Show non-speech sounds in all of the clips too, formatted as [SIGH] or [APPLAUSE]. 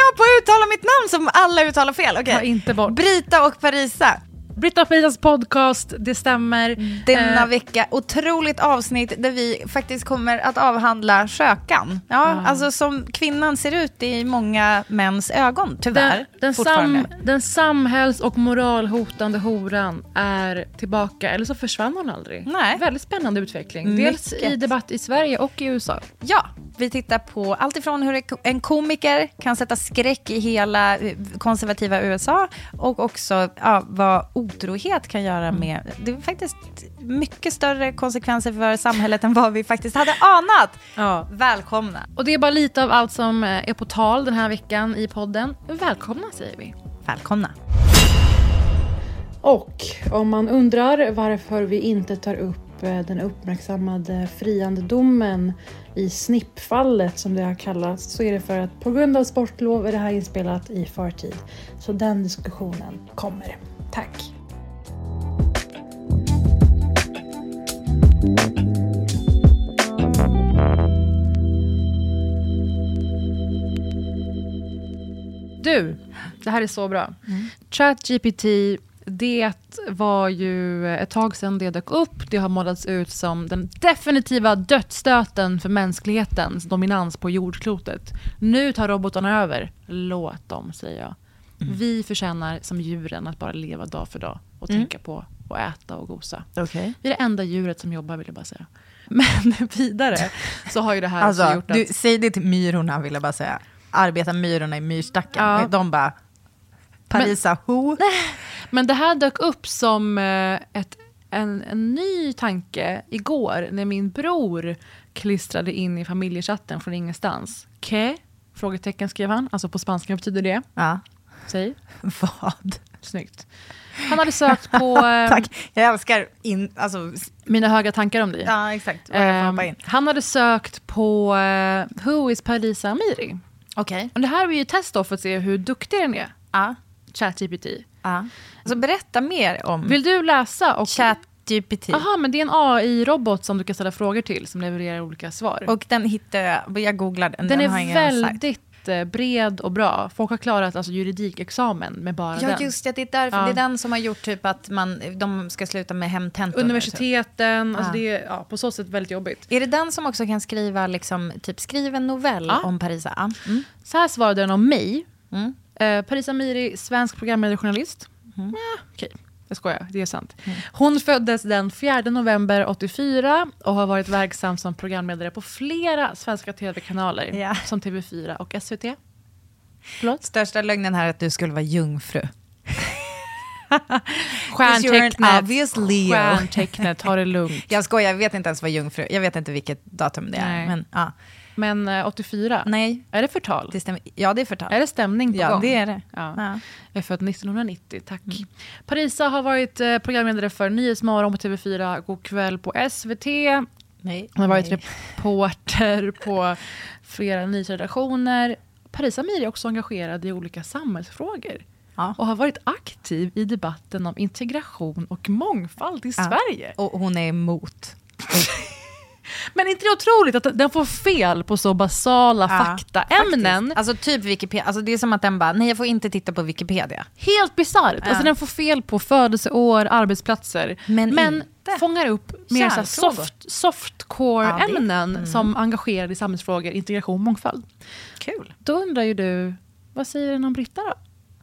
Jag på att uttala mitt namn som alla uttalar fel? Okej. Ta inte bort. Brita och Parisa. Britta Parisas podcast, det stämmer. Denna Eh, vecka, otroligt avsnitt där vi faktiskt kommer att avhandla skökan. Ja, alltså som kvinnan ser ut i många mäns ögon, tyvärr. den, den, sam, den samhälls och moralhotande horan är tillbaka, eller så försvann hon aldrig. Nej. Väldigt spännande utveckling. Dels Mycket. i debatt i Sverige och i USA. Ja, vi tittar på allt ifrån hur en komiker kan sätta skräck i hela eh, konservativa USA och också ja, vad otrohet kan göra Mm. med... Det är faktiskt mycket större konsekvenser för samhället än vad vi faktiskt hade anat. Ja. Välkomna. Och det är bara lite av allt som eh, är på tal den här veckan i podden. Välkomna säger vi. Välkomna. Och om man undrar varför vi inte tar upp eh, den uppmärksammade friande domen i snippfallet som det har kallats så är det för att på grund av sportlov är det här inspelat i förtid. Så den diskussionen kommer. Tack! Du, det här är så bra. ChatGPT, det var ju ett tag sedan det dök upp. Det har målats ut som den definitiva dödsstöten för mänsklighetens dominans på jordklotet. Nu tar robotarna över. Låt dem, säger jag. Vi förtjänar som djuren att bara leva dag för dag och tänka på och äta och gosa. Okej. Vi är det enda djuret som jobbar, vill jag bara säga. [LAUGHS] Men vidare så har ju det här Alltså, gjort att... du, säg det till myrorna vill jag bara säga. Arbetar myrorna i myrstacken. Ja. De bara... Parisa, who? [LAUGHS] Men det här dök upp som eh, ett, en, en ny tanke igår när min bror klistrade in i familjechatten från ingenstans. Que? Frågetecken skrev han. Alltså på spanska betyder det. Ja. Säg. [LAUGHS] Vad? Snyggt. Han hade sökt på [LAUGHS] Tack. Jag älskar in, alltså, mina höga tankar om dig. ja exakt. Ehm, in. han hade sökt på eh, Who is Parisa Amiri? Okej. Och det här är ju ett test då för att se hur duktig den är. Ja. ChatGPT. Ja. Alltså berätta mer om Vill du läsa? Och, ChatGPT. Aha, men det är en AI-robot som du kan ställa frågor till som levererar olika svar. Och den hittar jag, jag googlade den. den har är väldigt eh, bred och bra. Folk har klarat alltså, juridikexamen med bara Ja den. just det, det är därför. Ja. Det är den som har gjort typ att man, de ska sluta med hemtentor. Universiteten, alltså Ja. det är ja, på så sätt väldigt jobbigt. Är det den som också kan skriva, liksom, typ skriv en novell Ja. om Parisa? Ja. Mm. Så här svarade den om mig. Mm. Eh, Parisa Amiri, svensk programledarjournalist. Mm. Ja, okej, jag skojar, det är sant. Hon föddes den 4 november 84 och har varit verksam som programledare på flera svenska tv-kanaler. Ja. Som TV4 och SVT. Förlåt? Största lögnen här är att du skulle vara jungfru. [LAUGHS] Stjärntecknet, ta det lugnt. [LAUGHS] Jag skojar, jag vet inte ens vad jungfru Jag vet inte vilket datum det är. Nej. Men, ja. Men eh, 84, Nej, är det förtal? det. Ja, det är förtal. Är det stämning på ja, gång? det är det. Ja. Ja. Jag är född 1990, tack. Parisa har varit eh, programledare för Nyhetsmorgon på TV4, God kväll på SVT. Nej. Hon har varit nej. reporter på flera nyhetsredaktioner. Parisa Amiri är också engagerad i olika samhällsfrågor. Ja. Och har varit aktiv i debatten om integration och mångfald i. Sverige. Och hon är emot. [LAUGHS] Men inte det otroligt att den får fel på så basala Ja, faktaämnen? Faktiskt. Alltså typ Wikipedia, alltså det är som att den bara, nej jag får inte titta på Wikipedia. Helt bisarrt. Ja. Alltså den får fel på födelseår, arbetsplatser. Men, Men fångar upp mer så soft, softcore-ämnen Ja, det- som engagerar i samhällsfrågor, integration mångfald. Kul. Då undrar ju du, vad säger den om Britta då?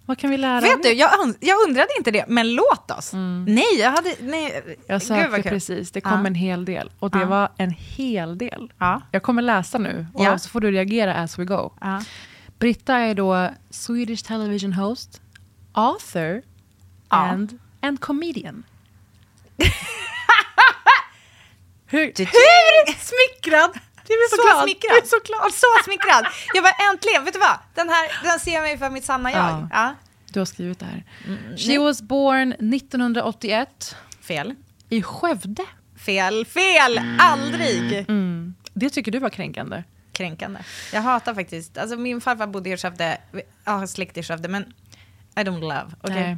Vad kan vi lära Vet du, jag, jag undrade inte det, men låt oss. Nej, jag hade... Nej, Jag sökte precis, det kom Ja. en hel del. Och det Ja. var en hel del. Ja. Jag kommer läsa nu och så får du reagera as we go. Britta är då Swedish television host, author and, and comedian. [LAUGHS] Hur, hur smickrad? Du är så, så glad. smickrad. Är så glad. Så smickrad. Jag var äntligen, vet du vad? Den här den ser mig för mitt sanna jag. Ja. Ja. Du har skrivit det här. She was born 1981 Fel. i Skövde. Fel, fel! Aldrig! Det tycker du var kränkande. Kränkande. Jag hatar faktiskt, alltså min farfar bodde i Skövde, jag har släkt i Skövde, men I don't love. Okay? Nej.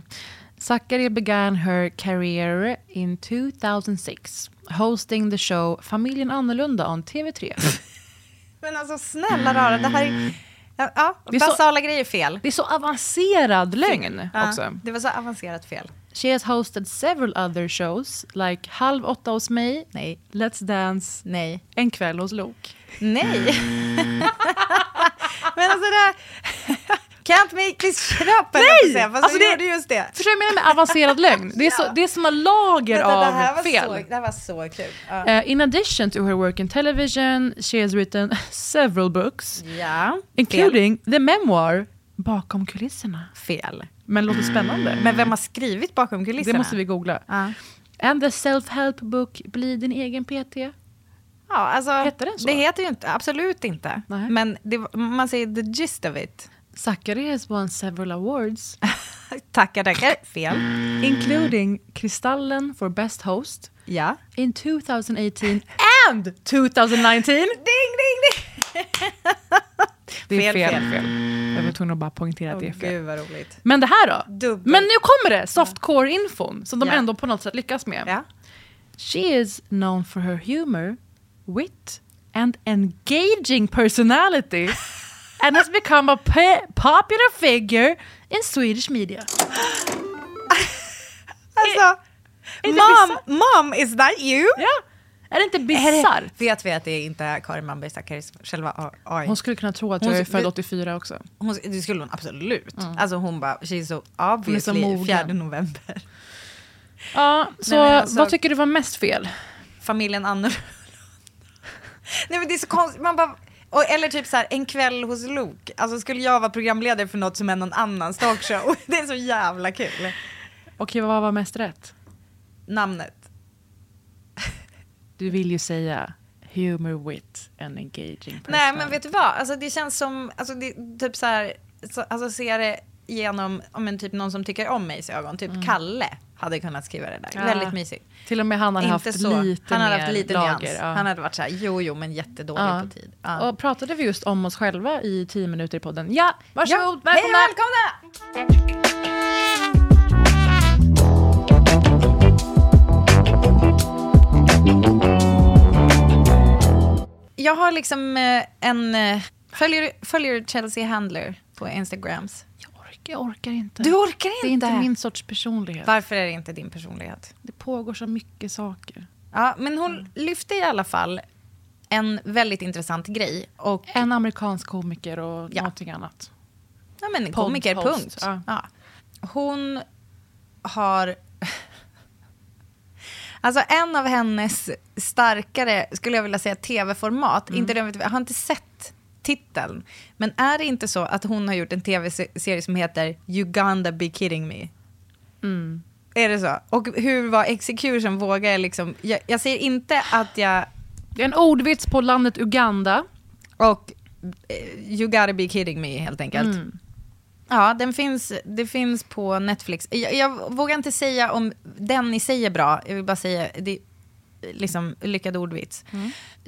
Zachary began her career in 2006 hosting the show Familjen Annorlunda on TV3. [LAUGHS] Men alltså snälla rara, det här är... Ja, ja Det är så- basala grejer fel. Det är så avancerad lögn Ja, också. det var så avancerat fel. She has hosted several other shows like Halv åtta hos mig, Nej. Let's Dance, Nej. En kväll hos Lok. Nej. [LAUGHS] men alltså det. Can't make this shit up, att säga, fast Alltså du det- gjorde just det. Förstår du vad jag menar med avancerad lögn? Det är, så, [LAUGHS] det är såna lager Vänta, det, här av var fel. Så, det här var så kul. Ja. Uh, in addition to her work in television, she has written [LAUGHS] several books, ja. including the memoir Bakom kulisserna. Fel. Men låter spännande. Men vem har skrivit bakom kulisserna? det måste vi googla. Ja. And the self-help book Bli din egen PT. Ja, alltså, Heter den så? Det heter ju inte, absolut inte. Nej. Men det, man säger the gist of it. Zachary has won several awards, [LAUGHS] tackar, tackar. Fel. including Kristallen for Best Host Ja. in 2018 and 2019. Ding, ding, ding! [LAUGHS] Det är Fel, fel. fel. fel. Jag var tvungen att bara poängtera att det är fel. Gud vad roligt. Men det här då? Dubbel. Men nu kommer det! Softcore-infon som de Ja. ändå på något sätt lyckas med. Ja. She is known for her humor, wit and engaging personality [LAUGHS] and has become a popular figure in Swedish media. [LAUGHS] Alltså, är det mom, mom, is that you? Ja, är det inte bisarrt? Vet vi att det är inte är Karin Malmberg Zackaris själva AI? Hon skulle kunna tro att Hon- jag är född du- 84 också. Hon, det skulle hon absolut. Alltså hon bara, she's so obviously mogen. 4 november. [LAUGHS] Ja, så men alltså- vad tycker du var mest fel? Familjen annorlunda. [LAUGHS] Nej men det är så konstigt, man bara... Och, eller typ så här, en kväll hos Luke. Alltså skulle jag vara programledare för något som är någon annans talkshow. [LAUGHS] Det är så jävla kul. Okej, vad var mest rätt? Namnet. Du vill ju säga humor, wit and engaging personality. Nej men vet du vad, alltså det känns som, alltså det, typ så här, så, alltså se det genom, om en typ någon som tycker om mig i ögon, typ Kalle hade kunnat skriva det där. Ja. Väldigt mysigt. Till och med han hade haft så. lite Han hade haft lite lager. nyans. ja. Han hade varit så här, jo jo men jättedålig Ja. på tid. Ja. Och pratade vi just om oss själva i 10 minuter i podden? Ja, varsågod, ja. välkomna! Hej välkomna! Jag har liksom eh, en, eh, följer, följer Chelsea Handler på Instagrams. Orkar, jag orkar inte. Du orkar Det är inte? inte min sorts personlighet. Varför är det inte din personlighet? Det pågår så mycket saker. Ja, men hon Mm. lyfte i alla fall en väldigt intressant grej. Och, En amerikansk komiker och Ja. någonting annat. ja, men en komiker, punkt. ja. Ja. Hon har... [LAUGHS] Alltså en av hennes starkare, skulle jag vilja säga, tv-format. Mm. Inte jag har inte sett titeln. Men är det inte så att hon har gjort en tv-serie som heter You gonna be kidding me? Mm. Är det så? Och hur var execution? Vågar jag liksom... Jag, jag säger inte att jag... Det är en ordvits på landet Uganda. Och eh, you gotta be kidding me helt enkelt. Mm. Ja, den finns, det finns på Netflix. Jag, jag vågar inte säga om den i sig är bra. Jag vill bara säga, det är liksom lyckad ordvits.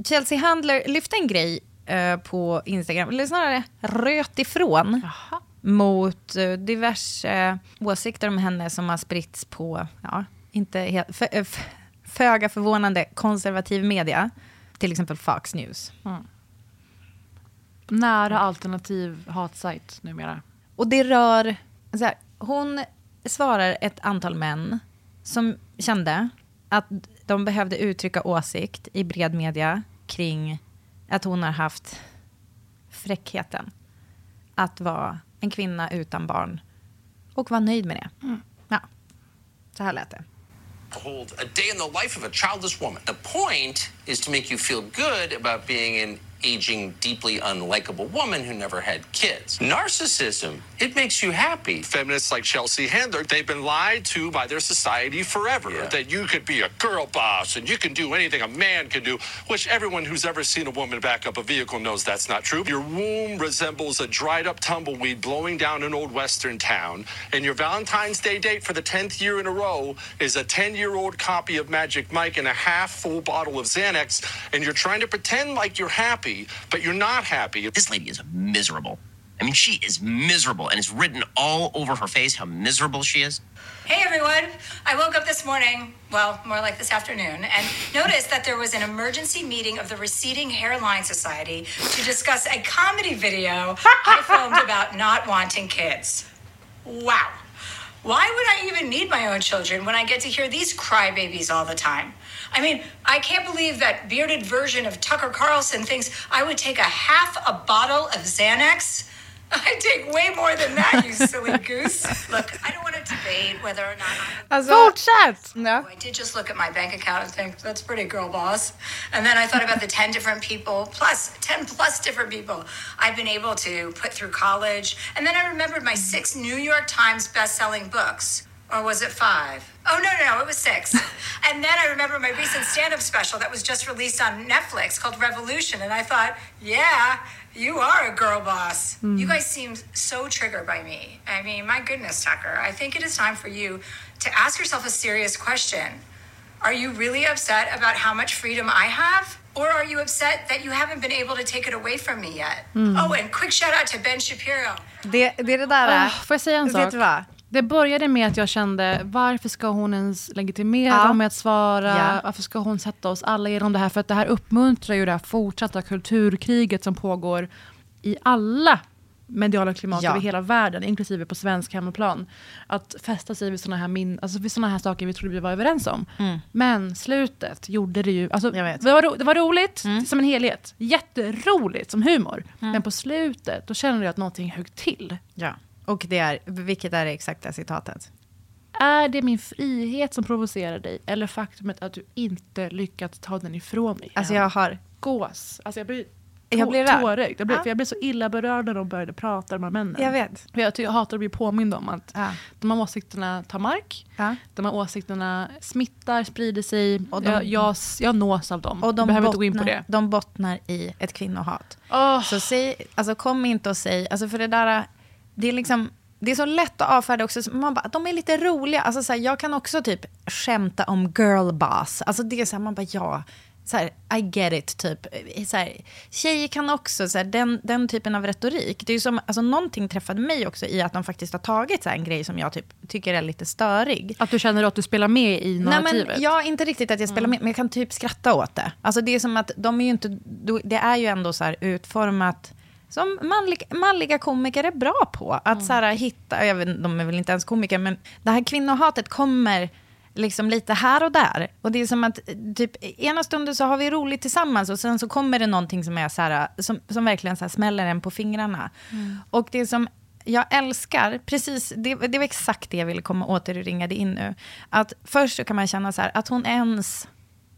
Chelsea Handler lyfte en grej eh, på Instagram, eller snarare röt ifrån Jaha. mot eh, diverse åsikter om henne som har spritts på, ja, inte helt, för, eh, föga förvånande, konservativ media. Till exempel Fox News. Nära alternativ hatsajt numera. Och det rör... Så här, hon svarar ett antal män som kände att de behövde uttrycka åsikt i bred media kring att hon har haft fräckheten att vara en kvinna utan barn och var nöjd med det. Mm. Ja, så här lät det. hold a day in the life of a childless woman. The point is to make you feel good about being an aging, deeply unlikable woman who never had kids. Narcissism, it makes you happy. Feminists like Chelsea Handler, they've been lied to by their society forever. Yeah. That you could be a girl boss and you can do anything a man can do, which everyone who's ever seen a woman back up a vehicle knows that's not true. Your womb resembles a dried up tumbleweed blowing down an old western town, and your Valentine's Day date for the 10th year in a row is a 10 year old copy of Magic Mike and a half full bottle of Xanax, and you're trying to pretend like you're happy, but you're not happy. This lady is miserable. I mean, she is miserable, and it's written all over her face how miserable she is. Hey everyone! I woke up this morning, well, more like this afternoon, and noticed that there was an emergency meeting of the Receding Hairline Society to discuss a comedy video I filmed [LAUGHS] about not wanting kids. Wow. Why would I even need my own children when I get to hear these crybabies all the time? I mean, I can't believe that bearded version of Tucker Carlson thinks I would take a half a bottle of Xanax. [LAUGHS] I take way more than that, you silly goose. Look, I don't want to debate whether or not I'm Alltså, Fortsätt! Ja. I did just look at my bank account and think that's pretty girl boss. And then I thought about the 10 different people, plus 10 plus different people I've been able to put through college. And then I remembered my six New York Times best-selling books. Or was it five? Oh, no, no, no, it was six. [LAUGHS] and then I remember my recent stand-up special that was just released on Netflix called Revolution. And I thought, yeah, you are a girl boss. You guys seem so triggered by me. I mean, my goodness, Tucker. I think it is time for you to ask yourself a serious question. Are you really upset about how much freedom I have? Or are you upset that you haven't been able to take it away from me yet? Oh, and quick shout out to Ben Shapiro. Det, det är det där... Ah, får jag säga en vet sak? du vad? Det började med att jag kände, varför ska hon ens legitimera Ja. dem med att svara? Ja. Varför ska hon sätta oss alla genom det här? För att det här uppmuntrar ju det här fortsatta kulturkriget som pågår i alla mediala klimat Ja. över hela världen, inklusive på svensk hemmaplan. Att fästa sig vid sådana här, min, alltså vid såna här saker vi trodde vi var överens om. Men slutet gjorde det ju... Alltså, Mm. Mm. Det, var ro, det var roligt som en helhet. Jätteroligt som humor. Men på slutet, då kände jag att någonting högg till. Ja. Och det är, vilket är det exakta citatet? Är det min frihet som provocerar dig eller faktumet att du inte lyckats ta den ifrån mig? Alltså jag har... gås. Alltså jag blir, Jag blir tårögd. Jag, blir, Ja. jag blev så illa berörd när de började prata, de här männen. Jag vet. För jag, jag hatar att bli påmind om att Ja. de här åsikterna tar mark. Ja. De här åsikterna smittar, sprider sig. Och de- jag, jag, jag nås av dem. Och de jag behöver bottnar, inte gå in på det. de bottnar i ett kvinnohat. Åh. Så säg, alltså kom inte och säg, alltså för det där, det är liksom, det är så lätt att avfärda också, man bara, de är lite roliga, alltså så här, jag kan också typ skämta om girl boss, alltså det är så här, man bara ja, så här, I get it, typ. Så här, tjejer kan också, så den, den typen av retorik. Det är som, alltså, någonting träffade mig också i att de faktiskt har tagit så här, en grej som jag typ, tycker är lite störig. Att du känner att du spelar med i Nej, narrativet. men jag inte riktigt att jag spelar med, men jag kan typ skratta åt det. Alltså det är som att de är ju inte, det är ju ändå så utformat som manlig, manliga komiker är bra på. Att så här hitta, jag vet, de är väl inte ens komiker, men det här kvinnohatet kommer liksom lite här och där. Och det är som att typ, ena stunden så har vi roligt tillsammans och sen så kommer det någonting som är så här, som, som verkligen så här smäller en på fingrarna. Och det som jag älskar, precis, det, det var exakt det jag ville komma åt när du ringade in nu. Att först så kan man känna så här, att hon ens,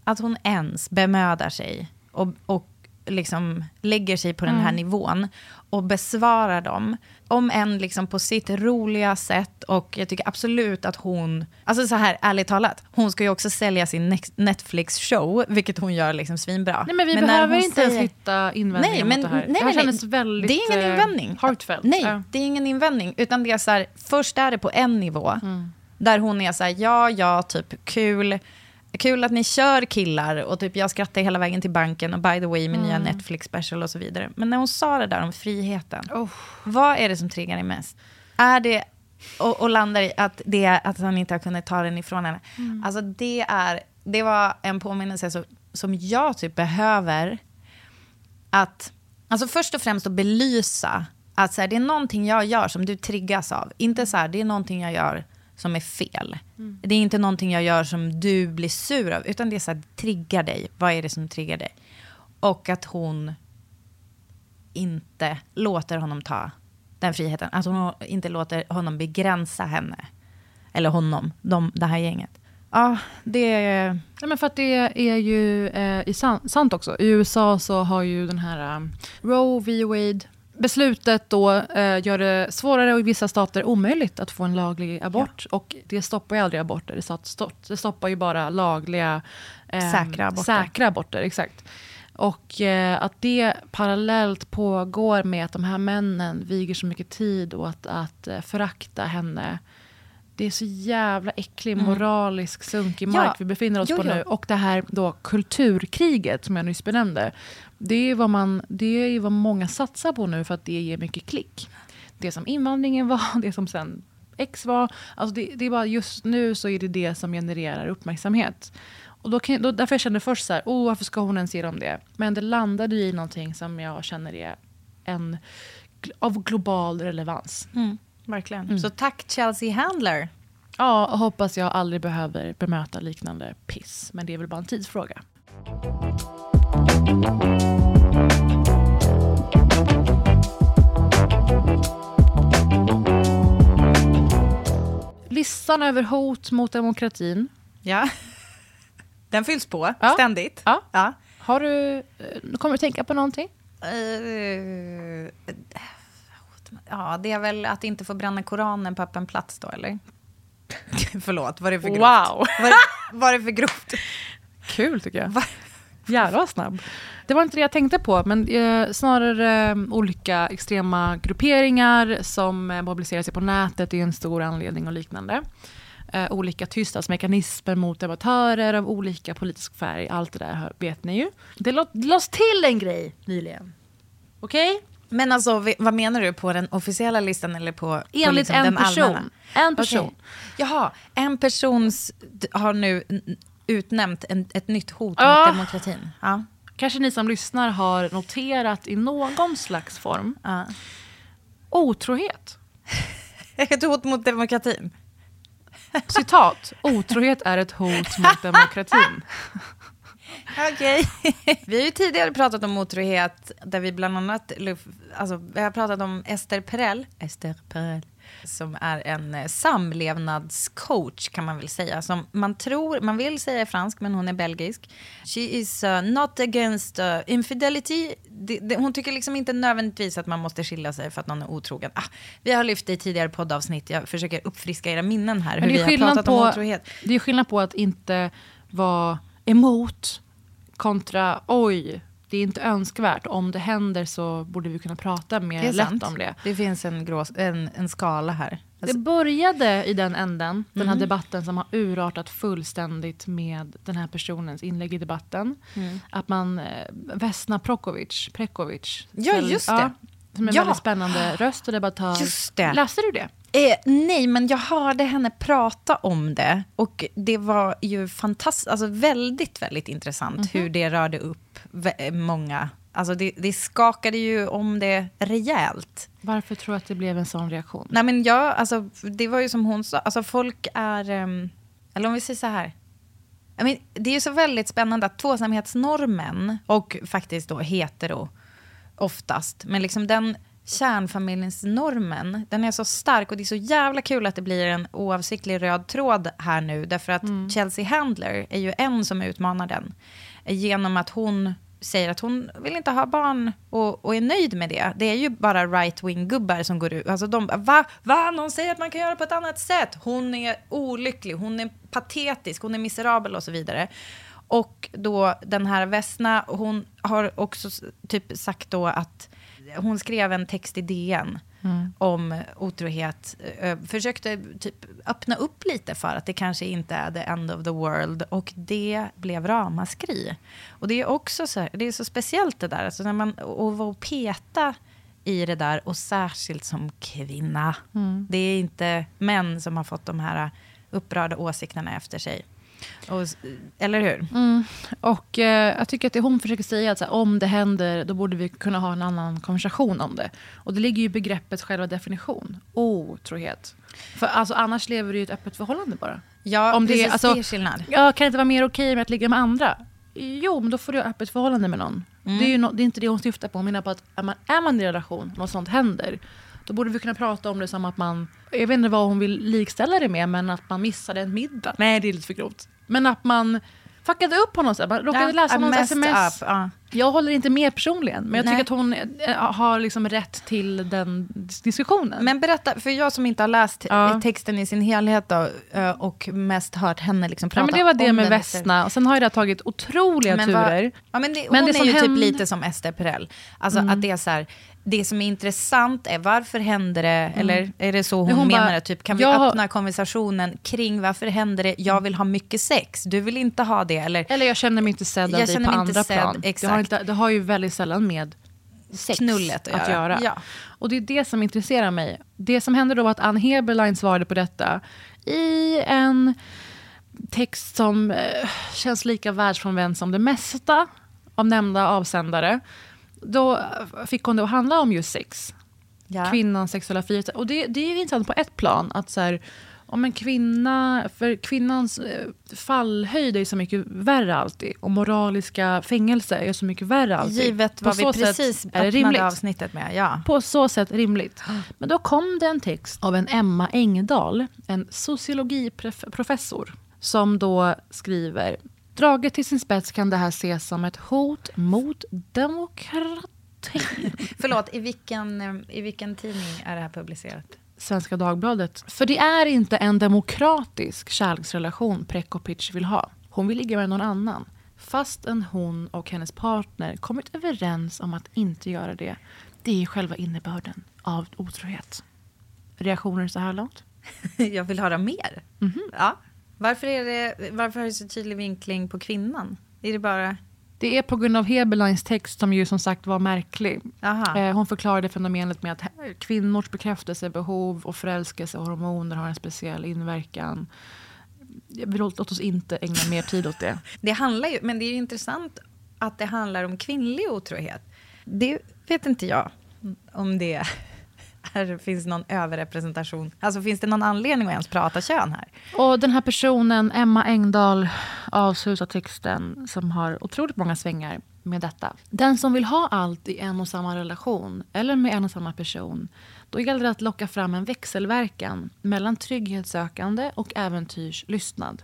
att hon ens bemödar sig och, och liksom lägger sig på den här nivån och besvarar dem. Om än liksom på sitt roliga sätt. Och jag tycker absolut att hon, alltså så här ärligt talat, hon ska ju också sälja sin Netflix-show, vilket hon gör liksom svinbra. Nej, men vi när behöver inte ens säger- hitta invändningar Nej, mot men, det här. nej, det här kändes väldigt Det är ingen eh, invändning. heartfelt. Nej, Ja. det är ingen invändning. Utan det är så här, först är det på en nivå. Mm. Där hon är så här, ja, ja, typ kul. Kul att ni kör killar och typ jag skrattar hela vägen till banken och by the way min nya Mm. Netflix special och så vidare. Men när hon sa det där om friheten, Oh. vad är det som triggar dig mest? Är det, och, och landar i att, det att han inte har kunnat ta den ifrån henne. Mm. Alltså det, är, det var en påminnelse som, som jag typ behöver att, alltså först och främst att belysa att så här, det är någonting jag gör som du triggas av. Inte så här, det är någonting jag gör som är fel. Det är inte någonting jag gör som du blir sur av, utan det är så här, triggar dig. Vad är det som triggar dig? Och att hon inte låter honom ta den friheten. Att hon inte låter honom begränsa henne. Eller honom, de, det här gänget. Ja, det är... Ja, men för att det är ju eh, sant också. I USA så har ju den här um, Roe v. Wade beslutet då eh, gör det svårare och i vissa stater omöjligt att få en laglig abort. Och det stoppar ju aldrig aborter. Det stoppar ju bara lagliga eh, Säkra aborter. Säkra aborter exakt. Och eh, att det parallellt pågår med att de här männen viger så mycket tid åt att eh, förakta henne. Det är så jävla äcklig, moralisk, sunkig mark Mm. Ja. vi befinner oss Jo, på jo. nu. Och det här då kulturkriget som jag nyss benämnde. Det är, vad man, det är vad många satsar på nu för att det ger mycket klick. Det som invandringen var, [LAUGHS] det som sen X var. Alltså det, det är bara just nu så är det det som genererar uppmärksamhet. Och då kan, då, därför jag kände först så här, oh, varför ska hon ens ge dem det? Men det landade i någonting som jag känner är en, av global relevans. Verkligen. Så tack Chelsea Handler. Ja, och hoppas jag aldrig behöver bemöta liknande piss. Men det är väl bara en tidsfråga. Listan över hot mot demokratin. Ja. [LAUGHS] Den fylls på Ja. ständigt. Ja. Ja. Har du, eh, kommer du tänka på någonting? Eh, ja, det är väl att inte få bränna Koranen på öppen plats då, eller? [LAUGHS] Förlåt, vad är det för grovt? Wow. [LAUGHS] Vad är, vad är det för grovt? Kul tycker jag. Va? Jävlar vad snabb. Det var inte det jag tänkte på, men eh, snarare eh, olika extrema grupperingar som eh, mobiliserar sig på nätet är en stor anledning och liknande. Eh, olika tystnadsmekanismer mot debattörer av olika politisk färg. Allt det där vet ni ju. Det det lades till en grej nyligen. Okej? Men alltså, vad menar du? På den officiella listan eller på, på Enligt liksom en den person. allmänna? En person. Okej. Jaha, en person har nu utnämnt en, ett nytt hot Ah. mot demokratin. Ja. Kanske ni som lyssnar har noterat i någon slags form. Ja. Otrohet. [LAUGHS] Ett hot mot demokratin. Citat. Otrohet är ett hot mot demokratin. [LAUGHS] [LAUGHS] Okej. [LAUGHS] vi har ju tidigare pratat om otrohet, där vi bland annat alltså, vi har pratat om Esther Perel, Esther Perel, som är en eh, samlevnadscoach kan man väl säga. Som man tror, man vill säga är fransk, men hon är belgisk. She is uh, not against uh, infidelity. Det, det, hon tycker liksom inte nödvändigtvis att man måste skilja sig för att någon är otrogen. Ah, vi har lyft det i tidigare poddavsnitt, jag försöker uppfriska era minnen här, hur Men det vi är, har pratat om på, otrohet. det är skillnad på att inte vara emot kontra oj, det är inte önskvärt. Om det händer så borde vi kunna prata mer lätt om det. Det finns en, grå, en, en skala här. Det började i den änden, den Mm. här debatten som har urartat fullständigt med den här personens inlägg i debatten. Mm. Att man, eh, Vesna Prokovic, Prekovic. Ja, just det. Som är en Ja. väldigt spännande röst och debattör. Just det. Läste du det? Eh, nej, men jag hörde henne prata om det. Och det var ju fantastiskt, alltså väldigt, väldigt intressant hur det rörde upp många. Alltså det, det skakade ju om det rejält. Varför tror du att det blev en sån reaktion? Nej, men jag, alltså, det var ju som hon sa, alltså folk är... ehm, eller om vi säger så här. I mean, det är ju så väldigt spännande att tvåsamhetsnormen och faktiskt då hetero oftast, men liksom den kärnfamiljsnormen, den är så stark och det är så jävla kul att det blir en oavsiktlig röd tråd här nu, därför att Chelsea Handler är ju en som utmanar den, genom att hon säger att hon vill inte ha barn och, och är nöjd med det. Det är ju bara right-wing-gubbar som går ut. Alltså de, va? Va? Någon säger att man kan göra på ett annat sätt. Hon är olycklig, hon är patetisk, hon är miserabel och så vidare. Och då den här Vesna, hon har också typ sagt då att hon skrev en text i DN om otrohet. Försökte typ öppna upp lite för att det kanske inte är the end of the world. Och det blev ramaskri. Och det är också så, det är så speciellt det där. Alltså när man, och vara och peta i det där, och särskilt som kvinna. Det är inte män som har fått de här upprörda åsikterna efter sig. Och, eller hur? Och eh, jag tycker att det hon försöker säga att här, om det händer, då borde vi kunna ha en annan konversation om det. Och det ligger ju i begreppets själva definition. Otrohet. För alltså, annars lever du i ett öppet förhållande bara. Ja, Om det är- precis. alltså- det är skillnad. Ja, kan det inte vara mer okej med att ligga med andra? Jo, men då får du ha öppet förhållande med någon. Mm. Det, är ju no, det är inte det hon syftar på. Hon menar på att är man, är man i en relation och något sånt händer, då borde vi kunna prata om det som att man, jag vet inte vad hon vill likställa det med, men att man missade en middag. Nej, det är lite för grovt. Men att man fuckade upp på något sätt. Man råkade Ja, läsa messed sms. up, ja. Jag håller inte med personligen, men jag Nej. tycker att hon eh, har liksom rätt till den dis- diskussionen. Men berätta, för jag som inte har läst Ja. texten i sin helhet då, eh, och mest hört henne liksom ja, prata men det var det om med Vesna. Och sen har det tagit otroliga Men vad- turer. Ja, men det, Men hon det är ju hände- typ lite som Ester Perell. Alltså att det är så här, det som är intressant är varför hände det, eller är det så hon, hon menar bara? Typ, kan vi jag öppna konversationen kring varför hände det? Jag vill ha mycket sex, du vill inte ha det. Eller Eller jag känner mig inte sedd av dig på andra sedd, plan. Exakt. Inte, det har ju väldigt sällan med sex Knullet att göra. Ja. Och det är det som intresserar mig. Det som hände då var att Ann Heberlein svarade på detta i en text som eh, känns lika världsfrånvänd som det mesta av nämnda avsändare. Då fick hon det att handla om just sex. Ja. Kvinnans sexuella frihet. Och det, det är ju intressant på ett plan. att så här, om en kvinna, för kvinnans eh, fallhöjd är så mycket värre alltid. Och moraliska fängelse är så mycket värre alltid. Givet På vad vi precis är det öppnade rimligt. avsnittet med. Ja. På så sätt rimligt. Men då kom det en text av en Emma Engdahl, en sociologiprofessor, som då skriver Draget till sin spets kan det här ses som ett hot mot demokratin. [LAUGHS] Förlåt, i vilken, eh, i vilken tidning är det här publicerat? Svenska Dagbladet. För det är inte en demokratisk kärleksrelation Prekopic vill ha. Hon vill ligga med någon annan. Fastän hon och hennes partner kommit överens om att inte göra det. Det är själva innebörden av otrohet. Reaktioner så här långt? [LAUGHS] Jag vill höra mer. Mhm. Ja. Varför, är det, varför har det så tydlig vinkling på kvinnan? Är det bara... Det är på grund av Heberleins text som ju som sagt var märklig. Aha. Eh, Hon förklarade fenomenet med att kvinnors bekräftelsebehov och förälskelsehormoner har en speciell inverkan. Låt låt oss inte ägna mer tid åt det. [LAUGHS] Det handlar ju, men det är ju intressant att det handlar om kvinnlig otrohet. Det vet inte jag om det här finns någon överrepresentation. Alltså finns det någon anledning att ens prata kön här? Och den här personen, Emma Engdahl, avslutar texten som har otroligt många svängar med detta. Den som vill ha allt i en och samma relation eller med en och samma person, då gäller det att locka fram en växelverkan mellan trygghetssökande och äventyrslystnad.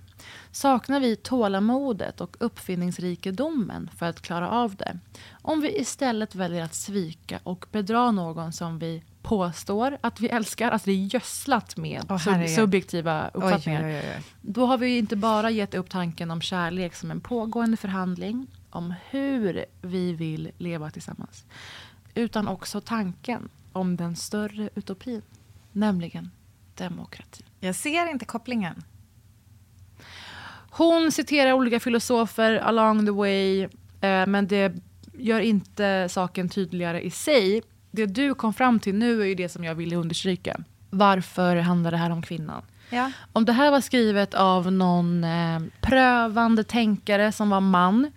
Saknar vi tålamodet och uppfinningsrikedomen för att klara av det? Om vi istället väljer att svika och bedra någon som vi påstår att vi älskar, att det är gödslat med sub- herregud. subjektiva uppfattningar. Oj, oj, oj. Då har vi inte bara gett upp tanken om kärlek som en pågående förhandling om hur vi vill leva tillsammans. Utan också tanken om den större utopin, nämligen demokrati. Jag ser inte kopplingen. Hon citerar olika filosofer along the way, eh, men det gör inte saken tydligare i sig. Det du kom fram till nu är ju det som jag ville understryka. Varför handlar det här om kvinnan? Ja. Om det här var skrivet av någon eh, prövande tänkare som var man,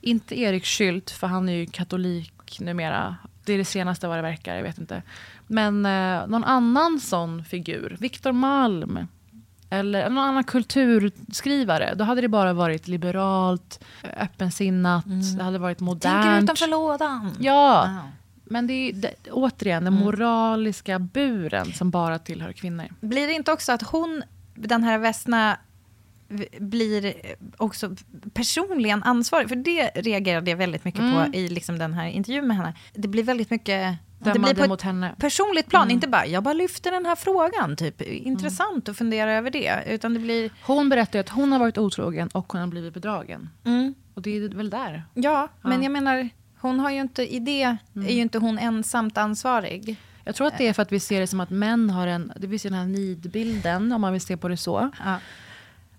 inte Erik Schüldt, för han är ju katolik numera. Det är det senaste vad det verkar, jag vet inte. Men eh, någon annan sån figur, Viktor Malm, eller någon annan kulturskrivare, då hade det bara varit liberalt, öppensinnat, det hade varit modernt. Tänker utanför lådan. Ja, Wow. Men det är det, återigen den moraliska buren som bara tillhör kvinnor. Blir det inte också att hon, den här Vesna, blir också personligen ansvarig? För det reagerade jag väldigt mycket Mm. på i liksom den här intervjun med henne. Det blir väldigt mycket... Det blir på ett henne. personligt plan, inte bara jag bara lyfter den här frågan, typ intressant att fundera över det. Utan det blir, Hon berättar att hon har varit otrogen och hon har blivit bedragen. mm, Och det är väl där. ja, men Ja. jag menar, hon har ju inte, i det är ju inte hon ensamt ansvarig. Jag tror att det är för att vi ser det som att män har en, det finns ju den här nidbilden om man vill se på det så. Ja.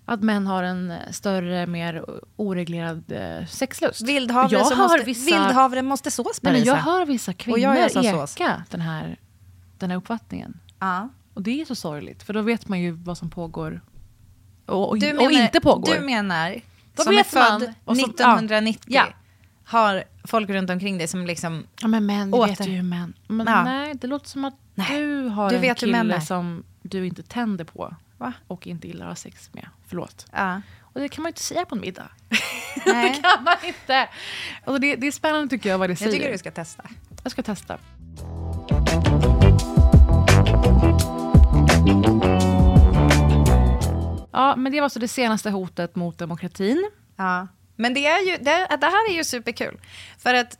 Att män har en större, mer oreglerad eh, sexlust. Vildhavre, jag hör måste, vissa, vildhavre måste sås, nej, men jag hör vissa kvinnor sås. eka den här, den här uppfattningen. Ja. Och det är så sorgligt, för då vet man ju vad som pågår och, och, Du och inte pågår. Du menar, Då som är man. född Och som- 1990, ja. Har folk runt omkring dig som liksom... Ja, men män, Åter. vet ju män... Men Ja. nej, det låter som att Nej. du har Du en kille som du inte tänder på. Va? Och inte gillar att ha sex med. Förlåt. Ja. Och det kan man ju inte säga på en middag. [LAUGHS] Nej. det kan man inte. Alltså det, det är spännande tycker jag vad det Jag säger. tycker du ska testa. Jag ska testa. Ja, men det var så det senaste hotet mot demokratin. Ja. Men det, är ju, det, det här är ju superkul. För att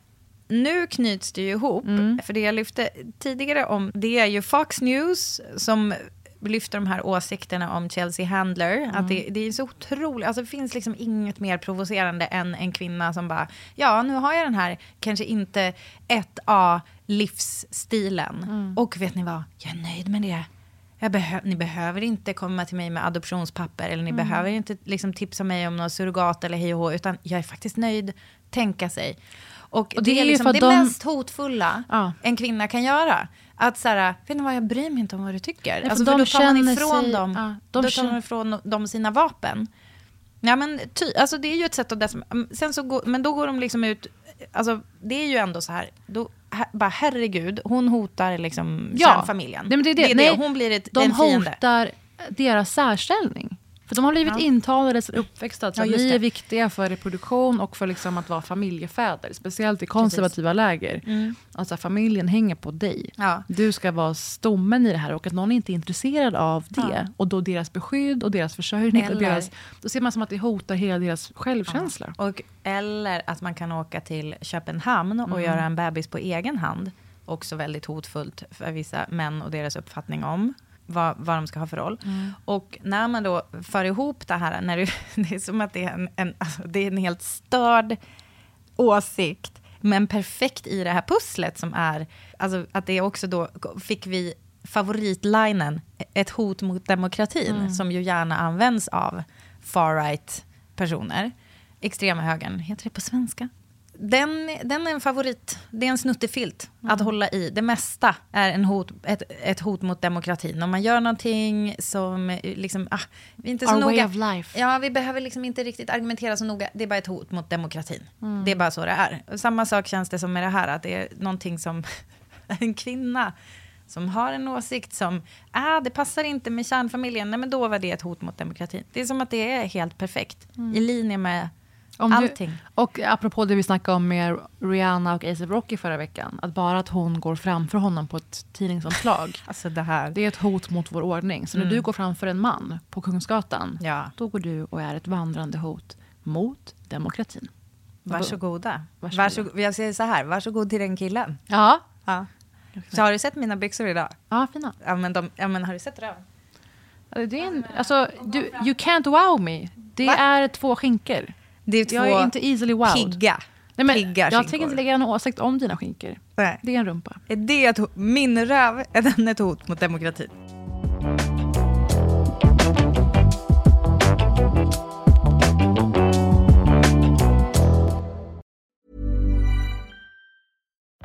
nu knyts det ju ihop. Mm. För det jag lyfte tidigare om, det är ju Fox News som lyfter de här åsikterna om Chelsea Handler. Mm. Att det, det är så otroligt, alltså det finns liksom inget mer provocerande än en kvinna som bara, ja nu har jag den här, kanske inte 1A livsstilen. Mm. Och vet ni vad, jag är nöjd med det. Behö- ni behöver inte komma till mig med adoptionspapper eller ni Mm. behöver inte liksom, tipsa mig om någon surrogat eller hej och hå, utan jag är faktiskt nöjd, tänka sig. Och, Och det, det är liksom det de- mest hotfulla Ja. en kvinna kan göra. Att så här, vet ni vad, jag bryr mig inte om vad du tycker. för alltså, de för då tar man ifrån sig- dem, ja, då de tar känner- man ifrån dem sina vapen. Ja, men, ty, alltså, det är ju ett sätt att... Des- sen så går, men då går de liksom ut... Alltså, det är ju ändå så här... Då, bara, herregud, hon hotar liksom kärnfamiljen. Nej, men det är det. det, är Nej, Hon blir ett, de en fiende. hotar deras särställning. För de har blivit Ja. intalade sedan uppväxta att Ja, det. är viktiga för reproduktion och för liksom att vara familjefäder. Speciellt i konservativa läger. Mm. Alltså familjen hänger på dig. Ja. Du ska vara stommen i det här och att någon inte är intresserad av det. Ja. Och då deras beskydd och deras försörjning. Och Eller- deras, då ser man som att det hotar hela deras självkänsla. Och, eller att man kan åka till Köpenhamn och Mm. göra en bebis på egen hand. Också väldigt hotfullt för vissa män och deras uppfattning om vad, vad de ska ha för roll. Mm. Och när man då för ihop det här, när du, [LAUGHS] det är som att det är en, en, alltså det är en helt störd åsikt, men perfekt i det här pusslet som är, alltså att det också då fick vi favoritlinen, ett hot mot demokratin, Mm. som ju gärna används av far-right personer. Extrema högern, heter det på svenska? Den, den är en favorit. Det är en snuttefilt Mm. att hålla i. Det mesta är en hot, ett, ett hot mot demokratin. Om man gör någonting som... Liksom, ah, vi inte så Our way noga. of life. Ja, vi behöver liksom inte riktigt argumentera så noga. Det är bara ett hot mot demokratin. Mm. Det är bara så det är. Samma sak känns det som med det här, att det är någonting som... [LAUGHS] en kvinna som har en åsikt som, ah, det passar inte med kärnfamiljen, nej men då var det ett hot mot demokratin. Det är som att det är helt perfekt, i linje med Om du- allting. Och apropå det vi snackade om med Rihanna och ASAP Rocky förra veckan. Att bara att hon går framför honom på ett tidningsomslag. [LAUGHS] alltså det här. Det är ett hot mot vår ordning. Så när Mm. du går framför en man på Kungsgatan. Ja. Då går du och är ett vandrande hot mot demokratin. Varsågoda. Varsågoda. Varsågod. Jag säger så här, varsågod till den killen. Ja. Ja. Så har du sett mina byxor idag? Ja, fina. Ja, men, de, ja, men har du sett röven? Det är en, alltså, du, you can't wow me. Det Va? är två skinkor. Det är två Jag är inte easily wowed. pigga, Nej, men pigga jag skinkor. tänker inte lägga en åsikt om dina skinkor. Nej. Det är en rumpa. Är det ett, min röv, [LAUGHS] är den ett hot mot demokratin?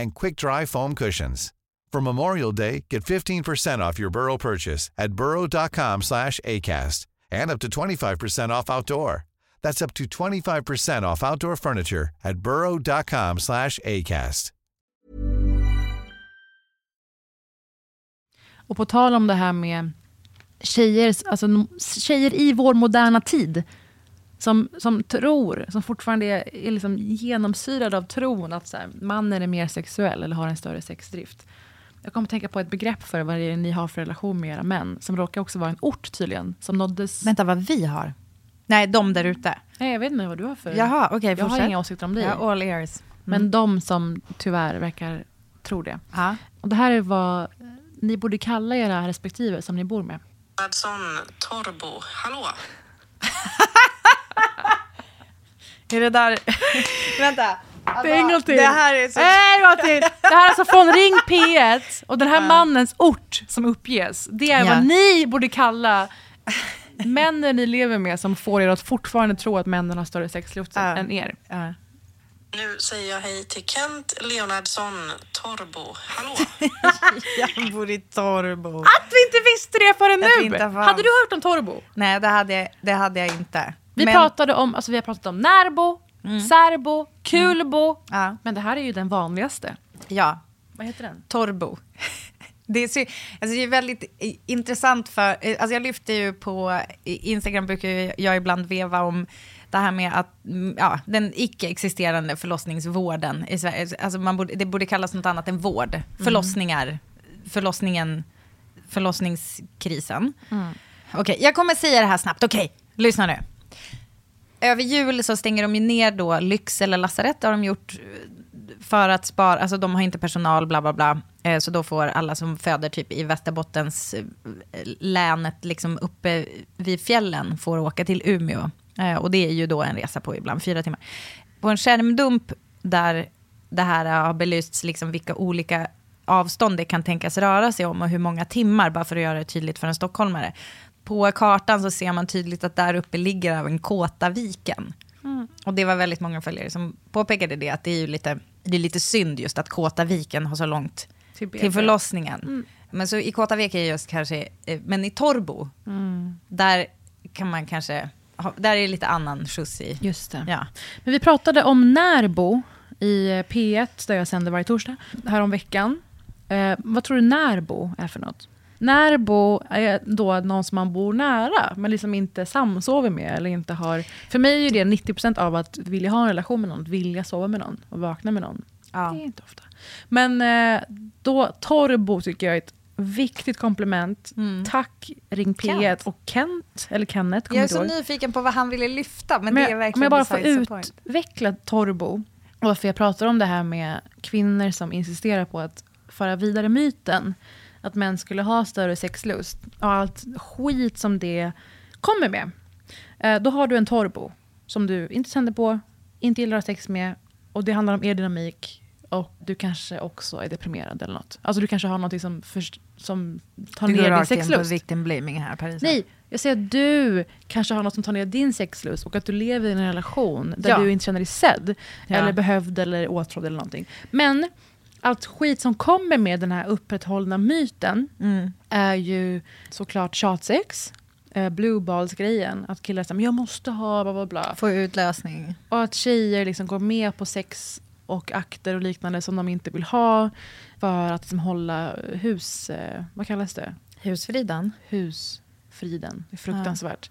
and quick-dry foam cushions. For Memorial Day, get 15% off your Burrow purchase at burrow.com slash ACAST and up to 25% off outdoor. That's up to 25% off outdoor furniture at burrow.com slash ACAST. Och på tal om det här med tjejer, alltså, tjejer i vår moderna tid. Som, som tror, som fortfarande är, är liksom genomsyrade av tron att så här, mannen är mer sexuell eller har en större sexdrift. Jag kommer att tänka på ett begrepp för vad det är ni har för relation med era män. Som råkar också vara en ort tydligen. Som nåddes... Vänta, vad vi har? Nej, de där ute. Nej, jag vet inte vad du har för... Jaha, okej, jag har inga åsikter om dig. Ja, all ears. Men de som tyvärr verkar tro det. Ja. Och det här är vad ni borde kalla era respektive som ni bor med. Adson Torbo, hallå? [LAUGHS] Är det där... [LAUGHS] Vänta. Alltså, Det är en gång till. Det här är så... En gång till. Det här är alltså från Ring P1 och den här mannens ort som uppges, det är Ja. vad ni borde kalla männen ni lever med som får er att fortfarande tro att männen har större sexlust Ja. än er. Ja. Nu säger jag hej till Kent Leonardsson Torbo. Hallå? [LAUGHS] Jag bor i Torbo. Att vi inte visste det förrän nu! Hade du hört om Torbo? Nej, det hade, det hade jag inte. Vi, Men- pratade om, alltså vi har pratat om närbo, särbo, kulbo. Ja. Men det här är ju den vanligaste. Ja, Vad heter den? Torbo. [LAUGHS] Det är, så, alltså det är väldigt intressant för, eh, alltså jag lyfter ju på Instagram brukar jag ibland veva om det här med att, mm, ja, den icke-existerande förlossningsvården i Sverige. Alltså man borde, det borde kallas något annat än vård. Förlossningar, förlossningen, förlossningskrisen. Okej, jag kommer säga det här snabbt. Okej, lyssna nu. Över jul så stänger de ju ner då Lycksele lasarett, det har de gjort eh, för att spara, alltså de har inte personal, bla bla bla. Eh, så då får alla som föder typ i Västerbottens eh, länet, liksom uppe vid fjällen, får åka till Umeå. Och det är ju då en resa på ibland fyra timmar. På en skärmdump där det här har belysts, liksom vilka olika avstånd det kan tänkas röra sig om och hur många timmar, bara för att göra det tydligt för en stockholmare. På kartan så ser man tydligt att där uppe ligger även Kåtaviken. Och det var väldigt många följare som påpekade det, att det är ju lite, det är lite synd just att Kåtaviken har så långt Till till, förlossningen. Men så i Kåtavik är just kanske, eh, men i Torbo, där kan man kanske, där är det lite annan skjuts i. Just det. Ja. Men vi pratade om närbo i eh, P1, där jag sänder varje torsdag, här om veckan. Eh, vad tror du närbo är för något? Närbo är då någon som man bor nära, men liksom inte samsover med. Eller inte har, för mig är det 90% av att vilja ha en relation med någon, att vilja sova med någon och vakna med någon. Ja. Det är inte ofta. Men eh, då, Torbo tycker jag är ett viktigt komplement. Tack Ring P1 Mm. Kent. och Kent, eller Kenneth, Jag är så ihåg. nyfiken på vad han ville lyfta, men, Men det är om verkligen jag bara får utveckla Torbo, och varför jag pratar om det här med kvinnor som insisterar på att föra vidare myten att män skulle ha större sexlust och allt skit som det kommer med. Eh, då har du en Torbo som du inte tänder på, inte gillar att ha sex med och det handlar om er dynamik och du kanske också är deprimerad eller något. Alltså du kanske har något som, som tar Du går ner din rakt in på sexlust. victim blaming här, Parisa. Nej, jag säger att du kanske har något som tar ner din sexlust och att du lever i en relation där Ja. du inte känner dig sedd, Ja. eller behövd eller åtrådd eller någonting. Men allt skit som kommer med den här upprätthållna myten Mm. är ju såklart tjatsex, eh, blueballs-grejen, att killar säger jag måste ha bla bla bla. Få utlösning. Och att tjejer liksom går med på sex och akter och liknande som de inte vill ha för att liksom hålla hus... Eh, vad kallas det? Husfriden. husfriden. Det är fruktansvärt.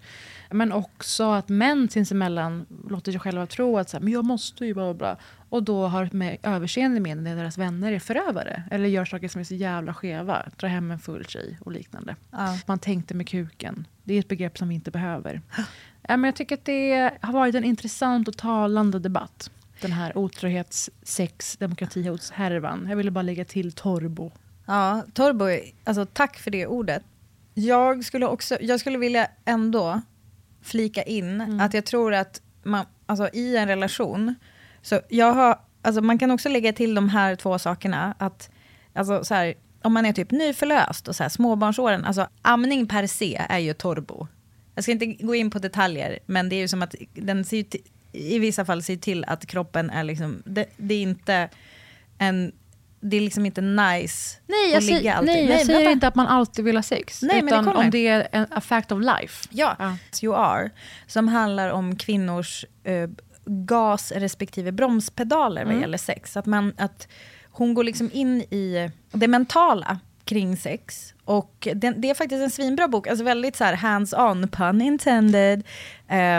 Men också att män sinsemellan låter sig själva tro att så här, men jag måste ju bla bla bla. Och då har med överseende med när deras vänner är förövare. Eller gör saker som är så jävla skeva. Dra hem en full tjej och liknande. Ja. Man tänkte med kuken. Det är ett begrepp som vi inte behöver. ja, men jag tycker att det har varit en intressant och talande debatt. Den här otrohets, sex, demokratihotshärvan. Jag ville bara lägga till Torbo. Ja, Torbo, alltså tack för det ordet. Jag skulle, också, jag skulle vilja ändå flika in Mm. att jag tror att man, alltså, i en relation, så jag har, alltså, man kan också lägga till de här två sakerna. Att, alltså, så här, om man är typ nyförlöst och så här, småbarnsåren, alltså amning per se är ju torbo. Jag ska inte gå in på detaljer, men det är ju som att den ser i vissa fall ser till att kroppen är liksom, det, det är inte en, det är liksom inte nice Nej, jag, att ligga säger, alltid. nej, jag säger vänta. inte att man alltid vill ha sex. Nej, men det utan kommer. om det är en a fact of life. Ja, You Are, som handlar om kvinnors eh, gas respektive bromspedaler vad Mm. gäller sex. Att, man, att hon går liksom in i det mentala kring sex. Och den, det är faktiskt en svinbra bok, alltså väldigt så hands-on, pun intended.